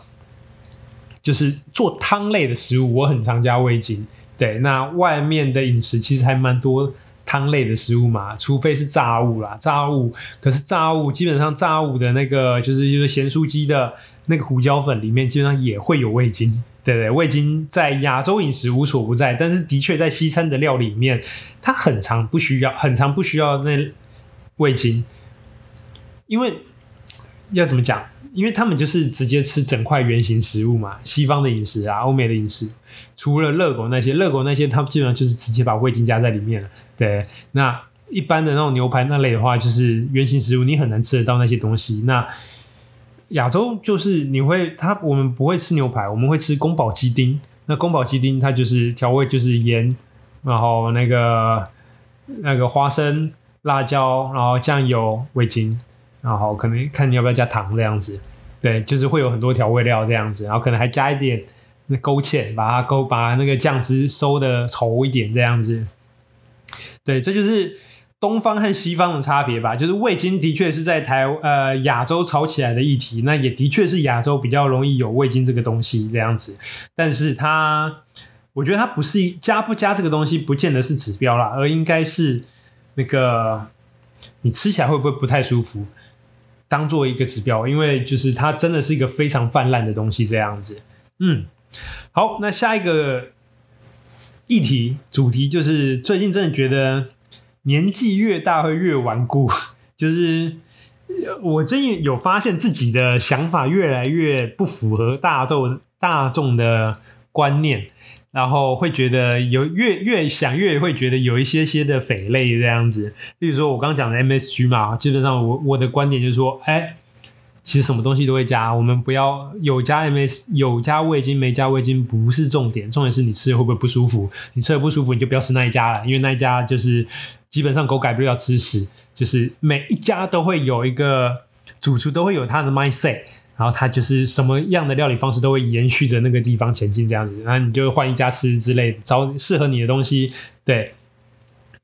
就是做汤类的食物，我很常加味精。对，那外面的饮食其实还蛮多汤类的食物嘛，除非是炸物啦，炸物。可是炸物基本上炸物的那个就是就是咸酥鸡的那个胡椒粉里面，基本上也会有味精。对对，味精在亚洲饮食无所不在，但是的确在西餐的料理里面，它很常不需要，很常不需要那味精，因为要怎么讲？因为他们就是直接吃整块圆形食物嘛，西方的饮食啊，欧美的饮食，除了热狗那些，热狗那些，他们基本上就是直接把味精加在里面了。对，那一般的那种牛排那类的话，就是圆形食物，你很难吃得到那些东西。那亚洲就是你会，他我们不会吃牛排，我们会吃宫保鸡丁。那宫保鸡丁它就是调味就是盐，然后那个那个花生、辣椒，然后酱油、味精。然后可能看你要不要加糖这样子，对，就是会有很多调味料这样子，然后可能还加一点那勾芡，把它勾把那个酱汁收的稠一点这样子。对，这就是东方和西方的差别吧。就是味精的确是在台呃亚洲炒起来的议题，那也的确是亚洲比较容易有味精这个东西这样子。但是它，我觉得它不是加不加这个东西，不见得是指标啦，而应该是那个你吃起来会不会不太舒服。当做一个指标，因为就是它真的是一个非常泛滥的东西，这样子。嗯，好，那下一个议题主题就是最近真的觉得年纪越大会越顽固，就是我最近有发现自己的想法越来越不符合大众大众的观念。然后会觉得有越越想越会觉得有一些些的匪类这样子，例如说我刚刚讲的 MSG 嘛，基本上我我的观点就是说，哎，其实什么东西都会加，我们不要有加 MS 有加味精没加味精不是重点，重点是你吃的会不会不舒服，你吃的不舒服你就不要吃那一家了，因为那一家就是基本上狗改不了吃屎，就是每一家都会有一个主厨都会有他的 mindset。然后它就是什么样的料理方式都会延续着那个地方前进这样子，然后你就换一家吃之类的，找适合你的东西。对，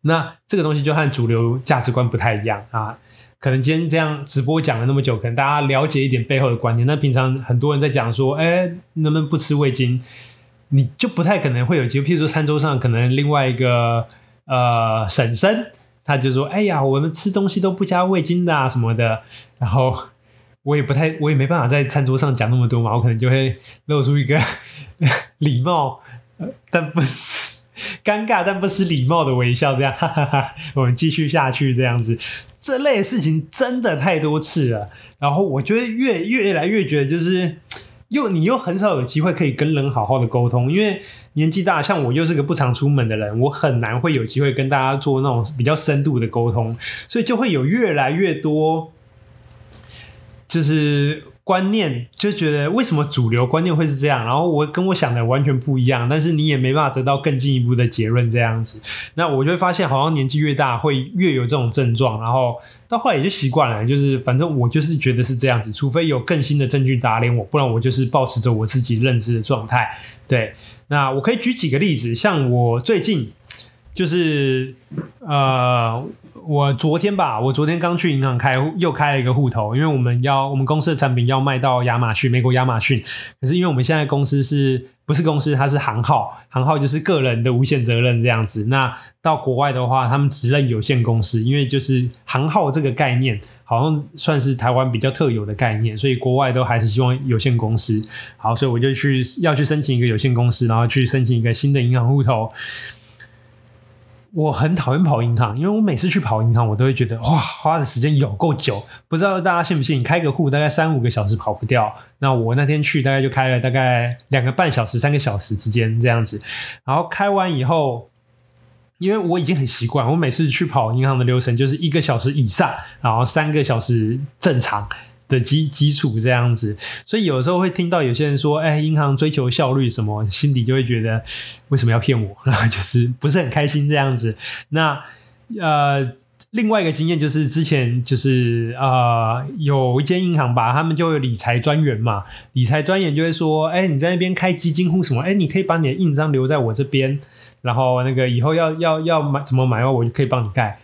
那这个东西就和主流价值观不太一样啊。可能今天这样直播讲了那么久，可能大家了解一点背后的观念。那平常很多人在讲说，哎，能不能不吃味精？你就不太可能会有机会。譬如说餐桌上可能另外一个呃婶婶，他就说，哎呀，我们吃东西都不加味精的啊什么的，然后。我也不太，我也没办法在餐桌上讲那么多嘛，我可能就会露出一个 礼貌，但不是 尴尬，但不失礼貌的微笑，这样，哈哈哈。我们继续下去，这样子，这类事情真的太多次了。然后我觉得越越来越觉得，就是又你又很少有机会可以跟人好好的沟通，因为年纪大，像我又是个不常出门的人，我很难会有机会跟大家做那种比较深度的沟通，所以就会有越来越多。就是观念，就觉得为什么主流观念会是这样？然后我跟我想的完全不一样，但是你也没办法得到更进一步的结论，这样子。那我就会发现，好像年纪越大会越有这种症状，然后到后来也就习惯了，就是反正我就是觉得是这样子，除非有更新的证据打脸我，不然我就是保持着我自己认知的状态。对，那我可以举几个例子，像我最近就是呃。我昨天吧，我昨天刚去银行开户，又开了一个户头，因为我们要我们公司的产品要卖到亚马逊，美国亚马逊。可是因为我们现在公司是不是公司，它是行号，行号就是个人的无限责任这样子。那到国外的话，他们只认有限公司，因为就是行号这个概念，好像算是台湾比较特有的概念，所以国外都还是希望有限公司。好，所以我就去要去申请一个有限公司，然后去申请一个新的银行户头。我很讨厌跑银行，因为我每次去跑银行，我都会觉得哇，花的时间有够久。不知道大家信不信？你开个户大概三五个小时跑不掉。那我那天去大概就开了大概两个半小时、三个小时之间这样子。然后开完以后，因为我已经很习惯，我每次去跑银行的流程就是一个小时以上，然后三个小时正常的基基础这样子，所以有时候会听到有些人说：“哎，银行追求效率什么？”心底就会觉得为什么要骗我？然 后就是不是很开心这样子。那呃。另外一个经验就是之前就是呃有一间银行吧，他们就有理财专员嘛，理财专员就会说，哎，你在那边开基金户什么，哎，你可以把你的印章留在我这边，然后那个以后要要要买怎么买哦，我就可以帮你盖。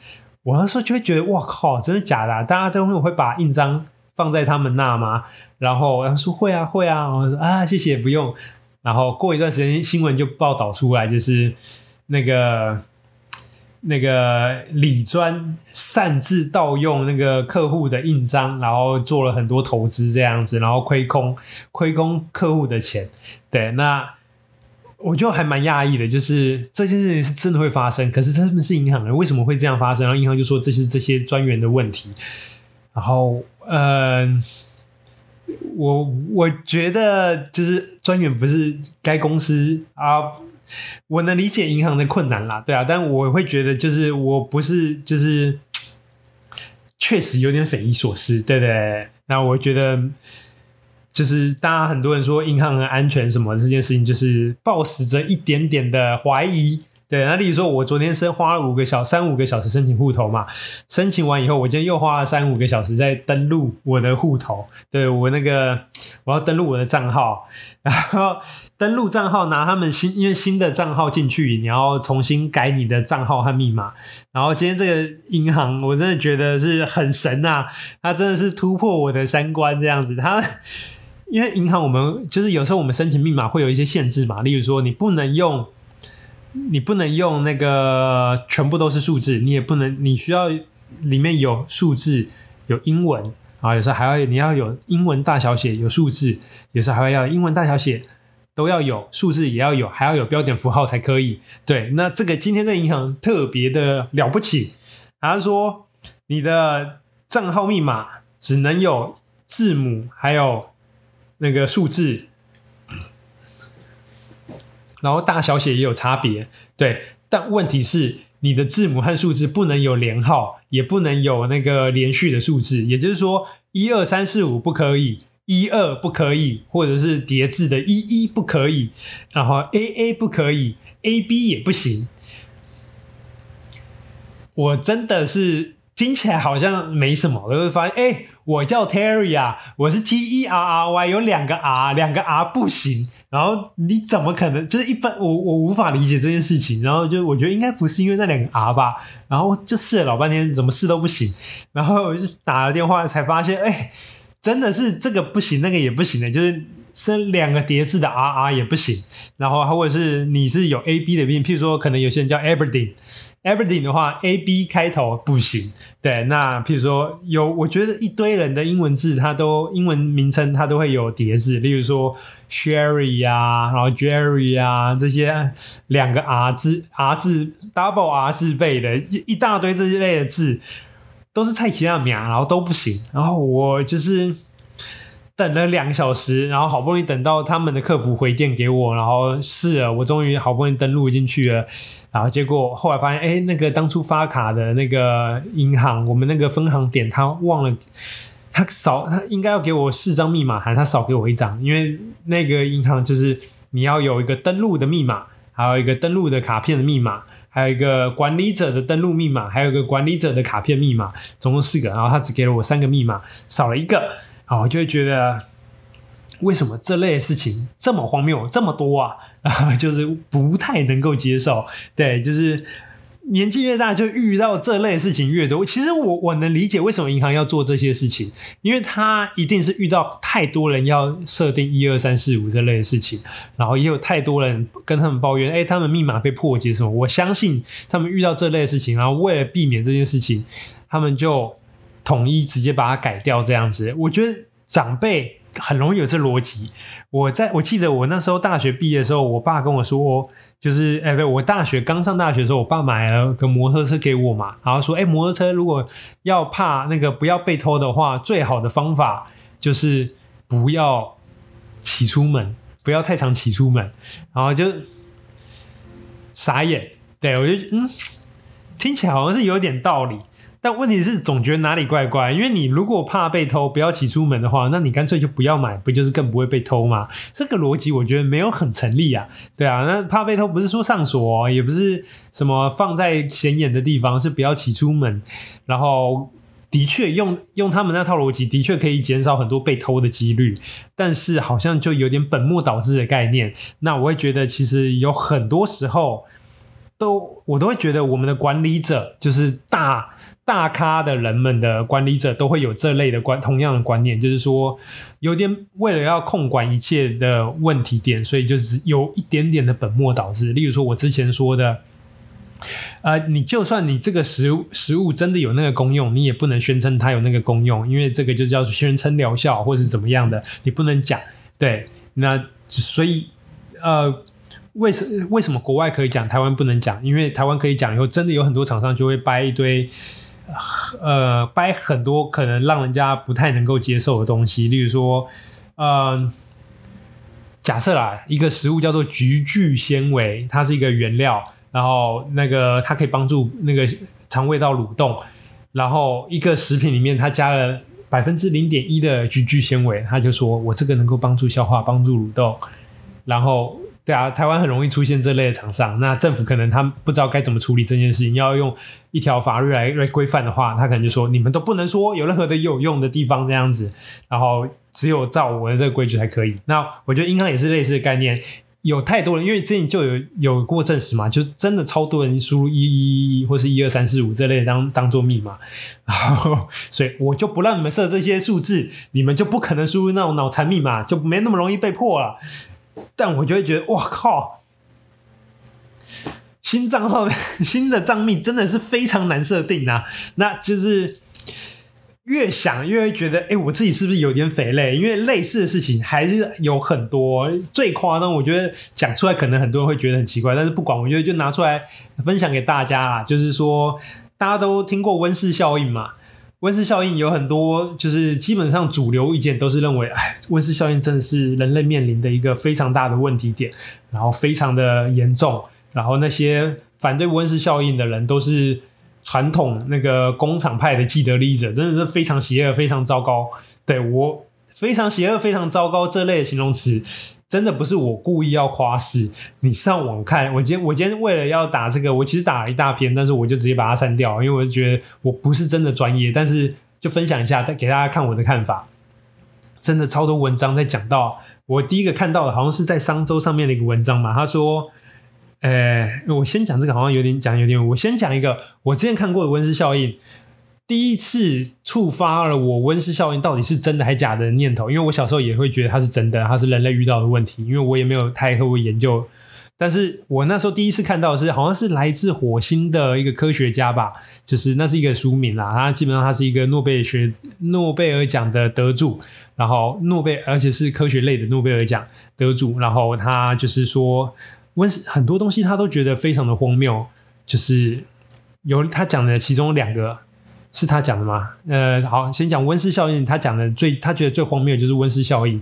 我那时候就会觉得，哇靠，真的假的？大家都会会把印章放在他们那吗？然后他说会啊会啊，我说啊谢谢不用。然后过一段时间新闻就报道出来，就是那个。那个李专擅自盗用那个客户的印章，然后做了很多投资这样子，然后亏空亏空客户的钱。对，那我就还蛮讶异的，就是这件事情是真的会发生。可是他们是银行人，为什么会这样发生？然后银行就说这是这些专员的问题。然后，呃，我我觉得就是专员不是该公司啊。我能理解银行的困难啦，对啊，但我会觉得就是我不是就是确实有点匪夷所思，对不对？那我觉得就是大家很多人说银行很安全什么这件事情，就是抱持着一点点的怀疑。对，那例如说，我昨天是花了五个小三五个小时申请户头嘛，申请完以后，我今天又花了三五个小时在登录我的户头，对，我那个我要登录我的账号，然后。登录账号，拿他们新，因为新的账号进去，你要重新改你的账号和密码。然后今天这个银行，我真的觉得是很神啊！它真的是突破我的三观这样子。它因为银行，我们就是有时候我们申请密码会有一些限制嘛，例如说你不能用，你不能用那个全部都是数字，你也不能，你需要里面有数字，有英文啊，有时候还要你要有英文大小写，有数字，有时候还要英文大小写。都要有数字，也要有，还要有标点符号才可以。对，那这个今天这银行特别的了不起，他说你的账号密码只能有字母，还有那个数字，然后大小写也有差别。对，但问题是你的字母和数字不能有连号，也不能有那个连续的数字，也就是说一二三四五不可以。一二不可以，或者是叠字的一一不可以，然后 A A 不可以，A B 也不行。我真的是听起来好像没什么，我就会发现，哎、我叫 Terry 啊，我是 T E R R Y，有两个 R，两个 R 不行。然后你怎么可能？就是一般我我无法理解这件事情。然后就我觉得应该不是因为那两个 R 吧。然后就试了老半天，怎么试都不行。然后我就打了电话才发现，哎、真的是这个不行，那个也不行的，就是生两个叠字的 R R 也不行。然后或者是你是有 A B 的病，譬如说可能有些人叫 aberdin Everything 的话 A B 开头不行。对，那譬如说有，我觉得一堆人的英文字，它都英文名称它都会有叠字，例如说 Sherry 呀、啊，然后 Jerry 呀、啊、这些两个 R 字 R 字 double R 字背的一一大堆这些类的字。都是菜奇亚名，然后都不行。然后我就是等了两个小时，然后好不容易等到他们的客服回电给我，然后是，我终于好不容易登录进去了。然后结果后来发现，哎，那个当初发卡的那个银行，我们那个分行点，他忘了，他少，他应该要给我四张密码函，他少给我一张，因为那个银行就是你要有一个登录的密码，还有一个登录的卡片的密码。还有一个管理者的登录密码，还有一个管理者的卡片密码，总共四个。然后他只给了我三个密码，少了一个。啊，我就会觉得 为什么这类事情这么荒谬，这么多啊？啊，就是不太能够接受。对，就是。年纪越大，就遇到这类事情越多。其实我我能理解为什么银行要做这些事情，因为他一定是遇到太多人要设定一二三四五这类的事情，然后也有太多人跟他们抱怨，哎，他们密码被破解什么。我相信他们遇到这类事情，然后为了避免这件事情，他们就统一直接把它改掉这样子。我觉得长辈很容易有这逻辑。我在我记得我那时候大学毕业的时候，我爸跟我说。就是哎，不，我大学刚上大学的时候，我爸买了个摩托车给我嘛，然后说，哎，摩托车如果要怕那个不要被偷的话，最好的方法就是不要骑出门，不要太常骑出门，然后就傻眼，对，我就嗯，听起来好像是有点道理。但问题是，总觉得哪里怪怪，因为你如果怕被偷，不要骑出门的话，那你干脆就不要买，不就是更不会被偷吗？这个逻辑我觉得没有很成立啊。对啊，那怕被偷不是说上锁，也不是什么放在显眼的地方，是不要骑出门。然后的确用用他们那套逻辑，的确可以减少很多被偷的几率，但是好像就有点本末倒置的概念。那我会觉得，其实有很多时候都我都会觉得，我们的管理者就是大。大咖的人们的管理者都会有这类的观，同样的观念，就是说有点为了要控管一切的问题点，所以就是有一点点的本末倒置。例如说，我之前说的，呃，你就算你这个食物食物真的有那个功用，你也不能宣称它有那个功用，因为这个就叫宣称疗效或是怎么样的，你不能讲。对，那所以呃，为什为什么国外可以讲，台湾不能讲？因为台湾可以讲以后，真的有很多厂商就会掰一堆。呃，掰很多可能让人家不太能够接受的东西，例如说，呃，假设啦，一个食物叫做菊苣纤维，它是一个原料，然后那个它可以帮助那个肠胃道蠕动，然后一个食品里面它加了百分之零点一的菊苣纤维，他就说我这个能够帮助消化，帮助蠕动，然后。对啊，台湾很容易出现这类的厂商。那政府可能他不知道该怎么处理这件事情，要用一条法律来来规范的话，他可能就说你们都不能说有任何的有用的地方这样子，然后只有照我的这个规矩才可以。那我觉得银行也是类似的概念，有太多人，因为之前就有有过证实嘛，就真的超多人输入一一一或是一二三四五这类当当做密码，然后所以我就不让你们设这些数字，你们就不可能输入那种脑残密码，就没那么容易被破了。但我就会觉得，哇靠！新账号、新的账密真的是非常难设定啊。那就是越想越会觉得，哎、我自己是不是有点匪类？因为类似的事情还是有很多。最夸张，我觉得讲出来可能很多人会觉得很奇怪，但是不管，我觉得就拿出来分享给大家啊。就是说，大家都听过温室效应嘛？温室效应有很多，就是基本上主流意见都是认为，哎，温室效应真的是人类面临的一个非常大的问题点，然后非常的严重。然后那些反对温室效应的人都是传统那个工厂派的既得利益者，真的是非常邪恶、非常糟糕。对，我非常邪恶、非常糟糕这类的形容词。真的不是我故意要夸饰，你上网看，我今天我今天为了要打这个，我其实打了一大篇，但是我就直接把它删掉，因为我就觉得我不是真的专业，但是就分享一下，再给大家看我的看法。真的超多文章在讲到，我第一个看到的好像是在商周上面的一个文章嘛，他说，呃，我先讲这个好像有点讲有点，我先讲一个我之前看过的温室效应。第一次触发了我温室效应到底是真的还假的念头，因为我小时候也会觉得它是真的，它是人类遇到的问题，因为我也没有太会研究。但是我那时候第一次看到的是，好像是来自火星的一个科学家吧，就是那是一个书名啦，他基本上他是一个诺贝尔学诺贝尔奖的得主，然后诺贝尔而且是科学类的诺贝尔奖得主，然后他就是说温室很多东西他都觉得非常的荒谬，就是有他讲的其中两个。是他讲的吗？呃，好，先讲温室效应。他讲的最，他觉得最荒谬的就是温室效应。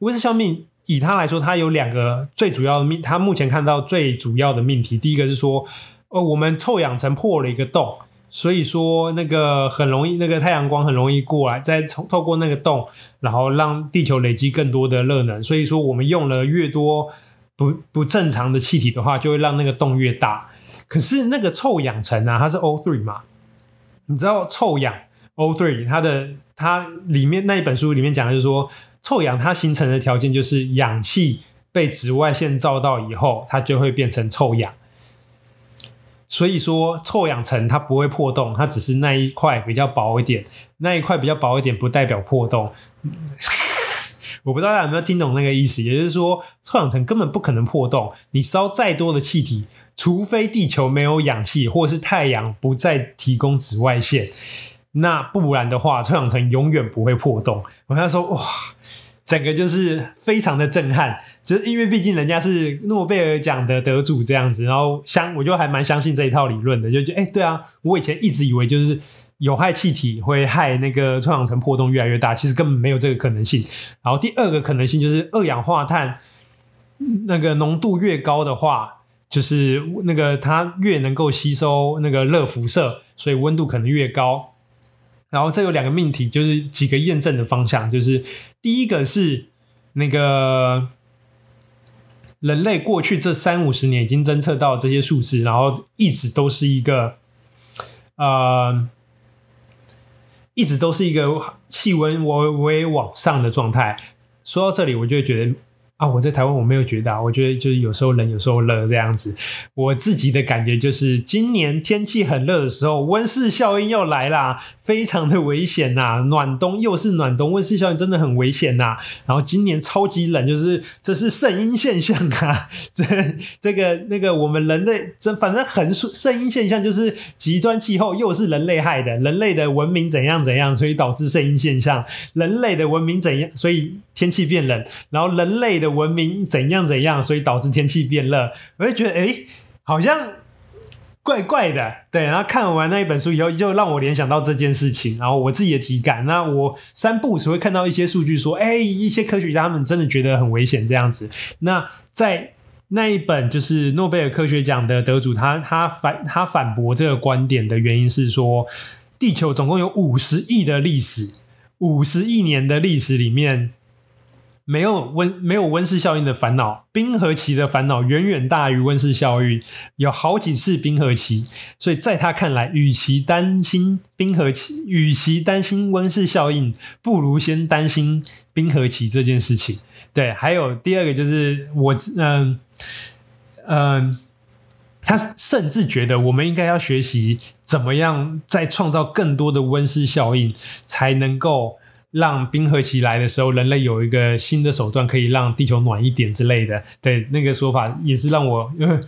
温室效应以他来说，他有两个最主要的命，他目前看到最主要的命题。第一个是说，呃，我们臭氧层破了一个洞，所以说那个很容易，那个太阳光很容易过来，再从透过那个洞，然后让地球累积更多的热能。所以说，我们用了越多不不正常的气体的话，就会让那个洞越大。可是那个臭氧层啊，它是 O3 嘛？你知道臭氧 O3，它的它里面那一本书里面讲的就是说，臭氧它形成的条件就是氧气被紫外线照到以后，它就会变成臭氧。所以说臭氧层它不会破洞，它只是那一块比较薄一点，那一块比较薄一点不代表破洞。我不知道大家有没有听懂那个意思，也就是说臭氧层根本不可能破洞，你烧再多的气体。除非地球没有氧气，或是太阳不再提供紫外线，那不然的话，臭氧层永远不会破洞。我跟他说，哇，整个就是非常的震撼，只是因为毕竟人家是诺贝尔奖的得主这样子，然后相我就还蛮相信这一套理论的，就觉得，哎，对啊，我以前一直以为就是有害气体会害那个臭氧层破洞越来越大，其实根本没有这个可能性。然后第二个可能性就是二氧化碳那个浓度越高的话。就是那个它越能够吸收那个热辐射，所以温度可能越高。然后这有两个命题，就是几个验证的方向，就是第一个是那个人类过去这三五十年已经侦测到这些数字，然后一直都是一个呃。一直都是一个气温微微往上的状态。说到这里，我就会觉得。啊，我在台湾我没有觉得啊，我觉得就是有时候冷，有时候热这样子。我自己的感觉就是，今年天气很热的时候，温室效应要来啦，非常的危险呐。暖冬又是暖冬，温室效应真的很危险呐。然后今年超级冷，就是这是圣婴现象啊。这这个那个我们人类这反正很圣婴现象，就是极端气候又是人类害的，人类的文明怎样怎样，所以导致圣婴现象。人类的文明怎样，所以天气变冷，然后人类的。文明怎样怎样，所以导致天气变热，我就觉得哎、好像怪怪的。对，然后看完那一本书以后，就让我联想到这件事情，然后我自己的体感。那我三不五时会看到一些数据说，哎、一些科学家他们真的觉得很危险这样子。那在那一本就是诺贝尔科学奖的得主，他他反他反驳这个观点的原因是说，地球总共有五十亿的历史，五十亿年的历史里面。没有温没有温室效应的烦恼，冰河期的烦恼远远大于温室效应，有好几次冰河期，所以在他看来，与其担心冰河期，与其担心温室效应，不如先担心冰河期这件事情。对，还有第二个就是我，嗯、嗯、他甚至觉得我们应该要学习怎么样再创造更多的温室效应，才能够。让冰河期来的时候，人类有一个新的手段可以让地球暖一点之类的。对，那个说法也是让我，呃，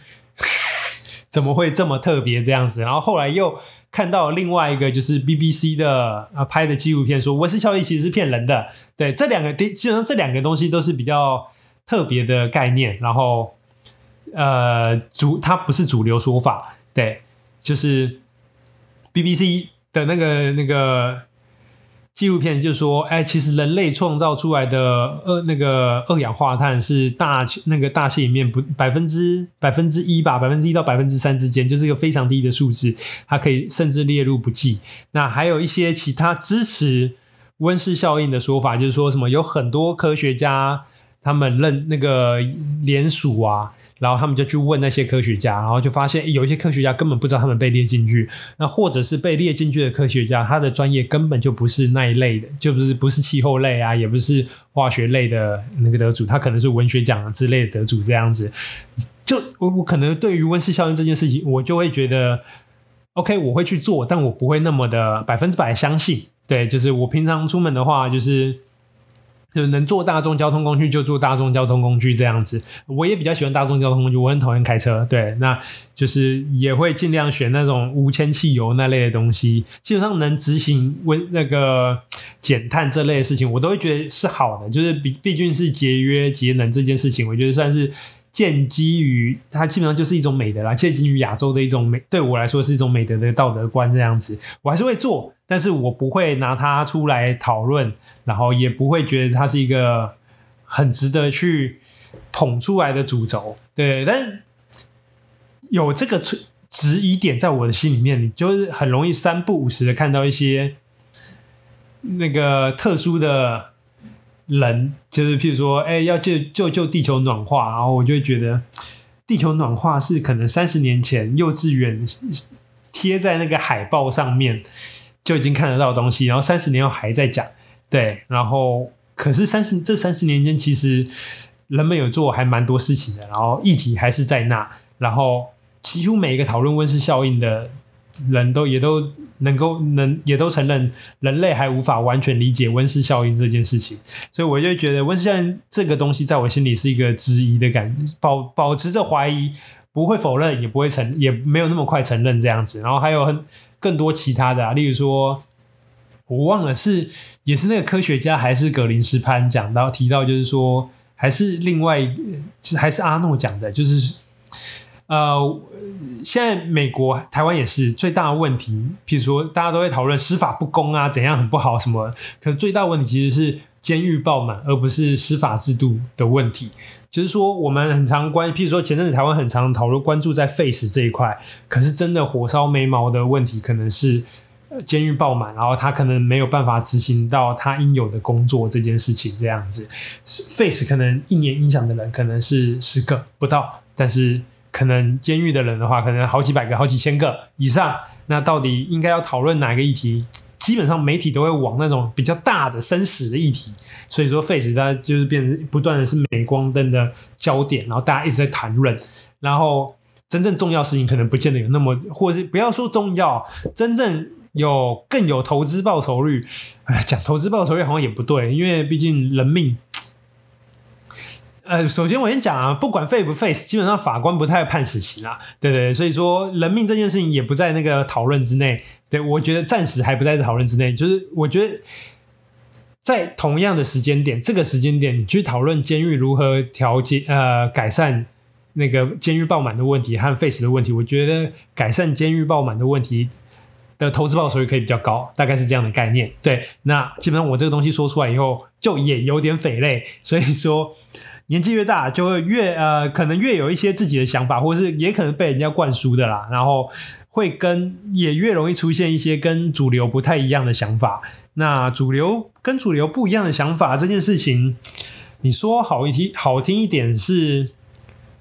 怎么会这么特别这样子？然后后来又看到另外一个，就是 BBC 的啊拍的纪录片，说温室效应其实是骗人的。对，这两个基本上这两个东西都是比较特别的概念。然后，呃，主它不是主流说法。对，就是 BBC 的那个那个。纪录片就说，哎，其实人类创造出来的二那个二氧化碳是大那个大气里面不百分之百分之一吧，百分之一到百分之三之间，就是一个非常低的数字，它可以甚至列入不计。那还有一些其他支持温室效应的说法，就是说什么有很多科学家他们认那个联署啊。然后他们就去问那些科学家，然后就发现有一些科学家根本不知道他们被列进去，那或者是被列进去的科学家，他的专业根本就不是那一类的，就不是不是气候类啊，也不是化学类的那个得主，他可能是文学奖之类的得主这样子。就我我可能对于温室效应这件事情，我就会觉得，OK，我会去做，但我不会那么的百分之百相信。对，就是我平常出门的话，就是。就能坐大众交通工具就坐大众交通工具这样子，我也比较喜欢大众交通工具，我很讨厌开车。对，那就是也会尽量选那种无铅汽油那类的东西，基本上能执行温那个减碳这类的事情，我都会觉得是好的。就是毕毕竟是节约节能这件事情，我觉得算是。建基于它基本上就是一种美德啦，建基于亚洲的一种美，对我来说是一种美德的道德观这样子，我还是会做，但是我不会拿它出来讨论，然后也不会觉得它是一个很值得去捧出来的主轴，对，但是有这个质疑点在我的心里面，你就是很容易三不五时的看到一些那个特殊的。人就是，譬如说，哎、要救救救地球暖化，然后我就会觉得，地球暖化是可能三十年前幼稚园 贴在那个海报上面就已经看得到东西，然后三十年后还在讲，对，然后可是三十这三十年间，其实人们有做还蛮多事情的，然后议题还是在那，然后几乎每一个讨论温室效应的人都也都。能够能也都承认人类还无法完全理解温室效应这件事情，所以我就觉得温室效应这个东西在我心里是一个质疑的感觉，保保持着怀疑，不会否认，也不会承，也没有那么快承认这样子。然后还有很更多其他的啊，例如说，我忘了是也是那个科学家还是格林斯潘讲到提到，就是说还是另外还是阿诺讲的，就是。呃，现在美国、台湾也是最大的问题。譬如说，大家都会讨论司法不公啊，怎样很不好什么。可是最大问题其实是监狱爆满，而不是司法制度的问题。就是说，我们很常关，譬如说前阵子台湾很常讨论关注在 Face 这一块，可是真的火烧眉毛的问题，可能是监狱爆满，然后他可能没有办法执行到他应有的工作这件事情，这样子。Face 可能一年影响的人可能是十个不到，但是可能监狱的人的话，可能好几百个、好几千个以上。那到底应该要讨论哪个议题？基本上媒体都会往那种比较大的生死的议题，所以说 Face 它就是变成不断的是镁光灯的焦点，然后大家一直在谈论，然后真正重要事情可能不见得有那么，或者是不要说重要，真正有更有投资报酬率，哎，讲投资报酬率好像也不对，因为毕竟人命。呃，首先我先讲啊，不管 face 不 face，基本上法官不太判死刑啦，对对，所以说人命这件事情也不在那个讨论之内。对，我觉得暂时还不在讨论之内。就是我觉得在同样的时间点，这个时间点你去讨论监狱如何调节呃改善那个监狱爆满的问题和 face 的问题，我觉得改善监狱爆满的问题的投资报酬率可以比较高，大概是这样的概念。对，那基本上我这个东西说出来以后，就也有点匪类，所以说。年纪越大，就会越呃，可能越有一些自己的想法，或者是也可能被人家灌输的啦。然后会跟也越容易出现一些跟主流不太一样的想法。那主流跟主流不一样的想法这件事情，你说好一听好听一点是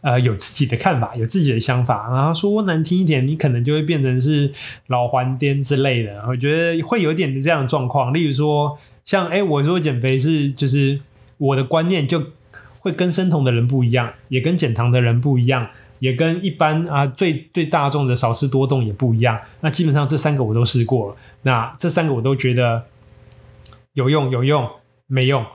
呃有自己的看法，有自己的想法。然后说难听一点，你可能就会变成是老还颠之类的。我觉得会有点这样的状况。例如说，像哎，我说减肥是就是我的观念就。会跟生酮的人不一样，也跟减糖的人不一样，也跟一般啊最最大众的少吃多动也不一样。那基本上这三个我都试过了，那这三个我都觉得有用，有用，没用。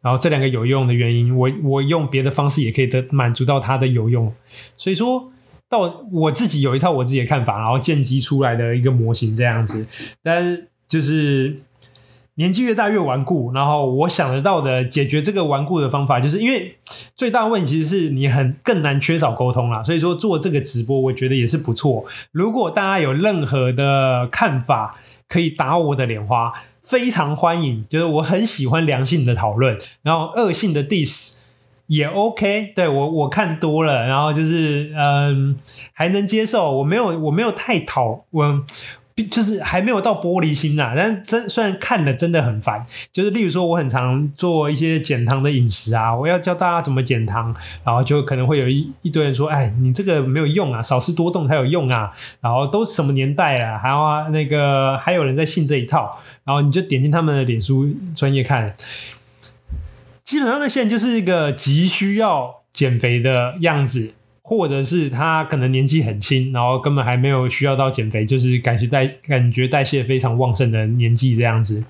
然后这两个有用的原因，我我用别的方式也可以得满足到它的有用。所以说到我自己有一套我自己的看法，然后建基出来的一个模型这样子，但就是。年纪越大越顽固，然后我想得到的解决这个顽固的方法，就是因为最大问题其实是你很更难缺少沟通啦，所以说做这个直播我觉得也是不错。如果大家有任何的看法，可以打我的脸花，非常欢迎。就是我很喜欢良性的讨论，然后恶性的 diss 也 OK。对，我我看多了，然后就是嗯还能接受，我没有我没有太讨我。就是还没有到玻璃心呐、啊，但真虽然看了真的很烦。就是例如说，我很常做一些减糖的饮食啊，我要教大家怎么减糖，然后就可能会有一一堆人说：“哎，你这个没有用啊，少吃多动才有用啊。”然后都什么年代了，还要那个还有人在信这一套，然后你就点进他们的脸书专业看，基本上那现在就是一个急需要减肥的样子。或者是他可能年纪很轻，然后根本还没有需要到减肥，就是感觉代感觉代谢非常旺盛的年纪这样子。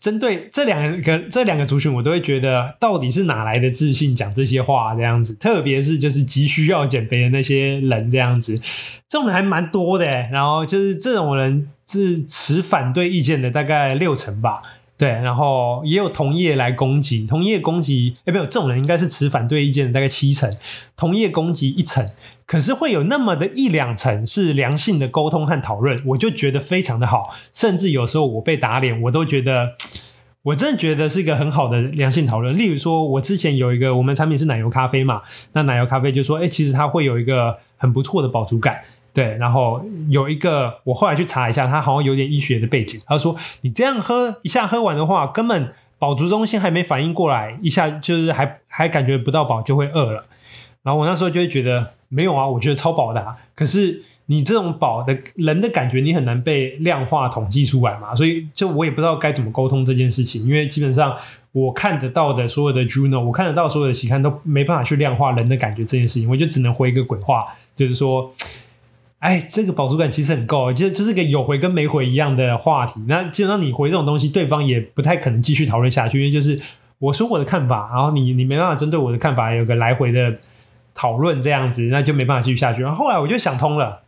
针对这两个这两个族群，我都会觉得到底是哪来的自信讲这些话这样子？特别是就是急需要减肥的那些人这样子，这种人还蛮多的。然后就是这种人是持反对意见的大概六成吧。对，然后也有同业来攻击，同业攻击，哎，没有这种人应该是持反对意见的，大概七成，同业攻击一成，可是会有那么的一两成是良性的沟通和讨论，我就觉得非常的好，甚至有时候我被打脸，我都觉得，我真的觉得是一个很好的良性讨论。例如说，我之前有一个我们产品是奶油咖啡嘛，那奶油咖啡就说，哎，其实它会有一个很不错的饱足感。对，然后有一个，我后来去查一下，他好像有点医学的背景。他说，你这样喝一下喝完的话，根本饱足中心还没反应过来，一下就是还还感觉不到饱就会饿了。然后我那时候就会觉得，没有啊，我觉得超饱的啊。可是你这种饱的人的感觉，你很难被量化统计出来嘛。所以就我也不知道该怎么沟通这件事情，因为基本上我看得到的所有的 journal，我看得到所有的期刊都没办法去量化人的感觉这件事情，我就只能回一个鬼话，就是说。哎，这个饱足感其实很够，就就是个有回跟没回一样的话题。那基本上你回这种东西，对方也不太可能继续讨论下去，因为就是我说我的看法，然后你你没办法针对我的看法有个来回的讨论这样子，那就没办法继续下去。然后后来我就想通了，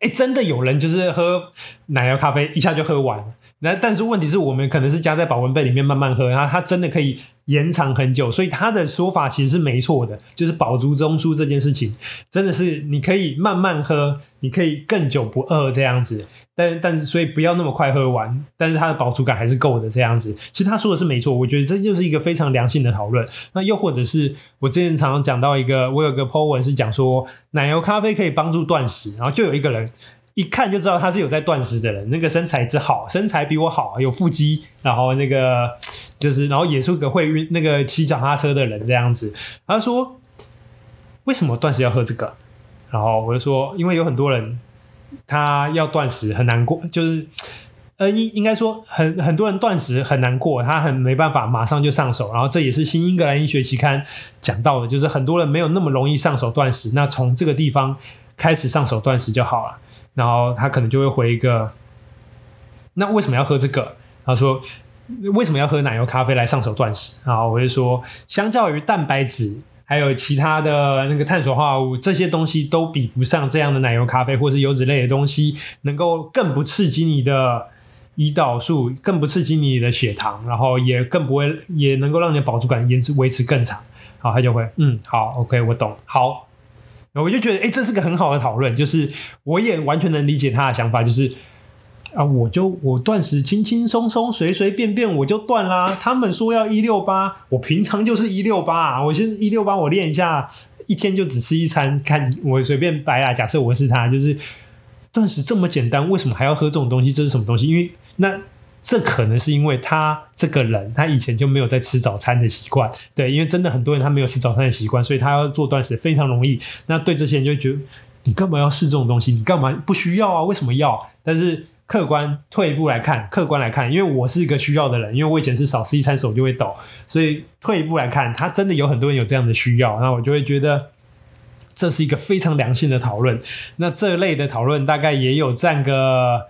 哎，真的有人就是喝奶油咖啡一下就喝完，那但是问题是我们可能是加在保温杯里面慢慢喝，然后它真的可以延长很久，所以他的说法其实是没错的，就是饱足中枢这件事情真的是你可以慢慢喝，你可以更久不饿这样子，但但是所以不要那么快喝完，但是它的饱足感还是够的这样子。其实他说的是没错，我觉得这就是一个非常良性的讨论。那又或者是我之前常常讲到一个，我有个 po 文是讲说奶油咖啡可以帮助断食，然后就有一个人。一看就知道他是有在断食的人，那个身材之好，身材比我好，有腹肌，然后那个就是，然后也是个会运那个骑脚踏车的人这样子。他说：“为什么断食要喝这个？”然后我就说：“因为有很多人他要断食很难过，就是呃，应应该说很很多人断食很难过，他很没办法马上就上手。然后这也是新英格兰医学期刊讲到的，就是很多人没有那么容易上手断食，那从这个地方开始上手断食就好了。”然后他可能就会回一个，那为什么要喝这个？他说为什么要喝奶油咖啡来上手断食？然后我就说，相较于蛋白质还有其他的那个碳水化合物，这些东西都比不上这样的奶油咖啡或是油脂类的东西，能够更不刺激你的胰岛素，更不刺激你的血糖，然后也更不会，也能够让你的饱足感延迟维持更长。好，他就会嗯，好，OK，我懂，好。我就觉得，哎、这是个很好的讨论，就是我也完全能理解他的想法，就是啊，我就我断食轻轻松松、随随便便我就断啦。他们说要一六八，我平常就是一六八，我先一六八，我练一下，一天就只吃一餐，看我随便掰啊。假设我是他，就是断食这么简单，为什么还要喝这种东西？这是什么东西？因为那。这可能是因为他这个人，他以前就没有在吃早餐的习惯，对，因为真的很多人他没有吃早餐的习惯，所以他要做断食非常容易。那对这些人就觉得，你干嘛要试这种东西？你干嘛不需要啊？为什么要？但是客观退一步来看，客观来看，因为我是一个需要的人，因为我以前是少吃一餐手就会抖，所以退一步来看，他真的有很多人有这样的需要，那我就会觉得。这是一个非常良性的讨论，那这类的讨论大概也有占个，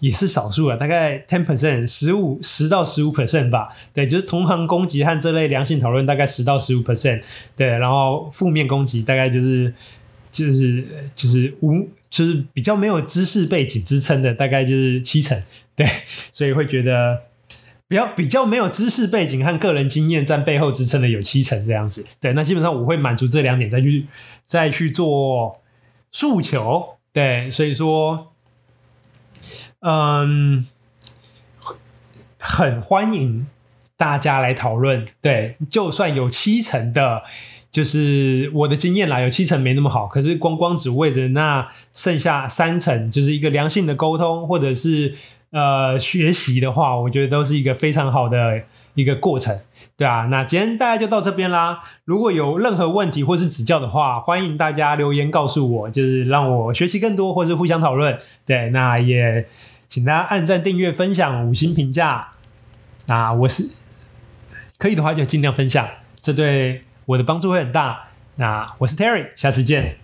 也是少数啊，大概 ten percent 十五十到十五 percent 吧。对，就是同行攻击和这类良性讨论大概十到十五 percent。对，然后负面攻击大概就是就是就是无就是比较没有知识背景支撑的，大概就是七成。对，所以会觉得。比较比较没有知识背景和个人经验占背后支撑的有七成这样子，对，那基本上我会满足这两点再去再去做诉求，对，所以说，嗯，很欢迎大家来讨论，对，就算有七成的，就是我的经验啦，有七成没那么好，可是光光只为着那剩下三成，就是一个良性的沟通，或者是。呃，学习的话，我觉得都是一个非常好的一个过程，对啊。那今天大家就到这边啦。如果有任何问题或是指教的话，欢迎大家留言告诉我，就是让我学习更多，或是互相讨论。对，那也请大家按赞、订阅、分享、五星评价。那我是可以的话就尽量分享，这对我的帮助会很大。那我是 Terry，下次见。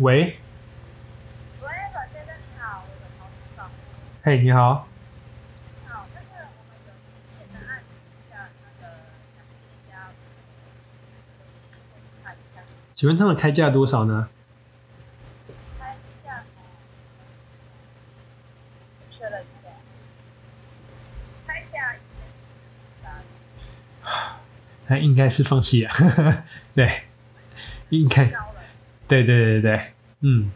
喂，喂，老先生你好，我的同事找嘿，你好。你好，就是我们有简单案例下那个想一下，请问他们开价多少呢？开价呢？确认一下。开价一千他应该是放弃啊，对，应该。对对对对，嗯。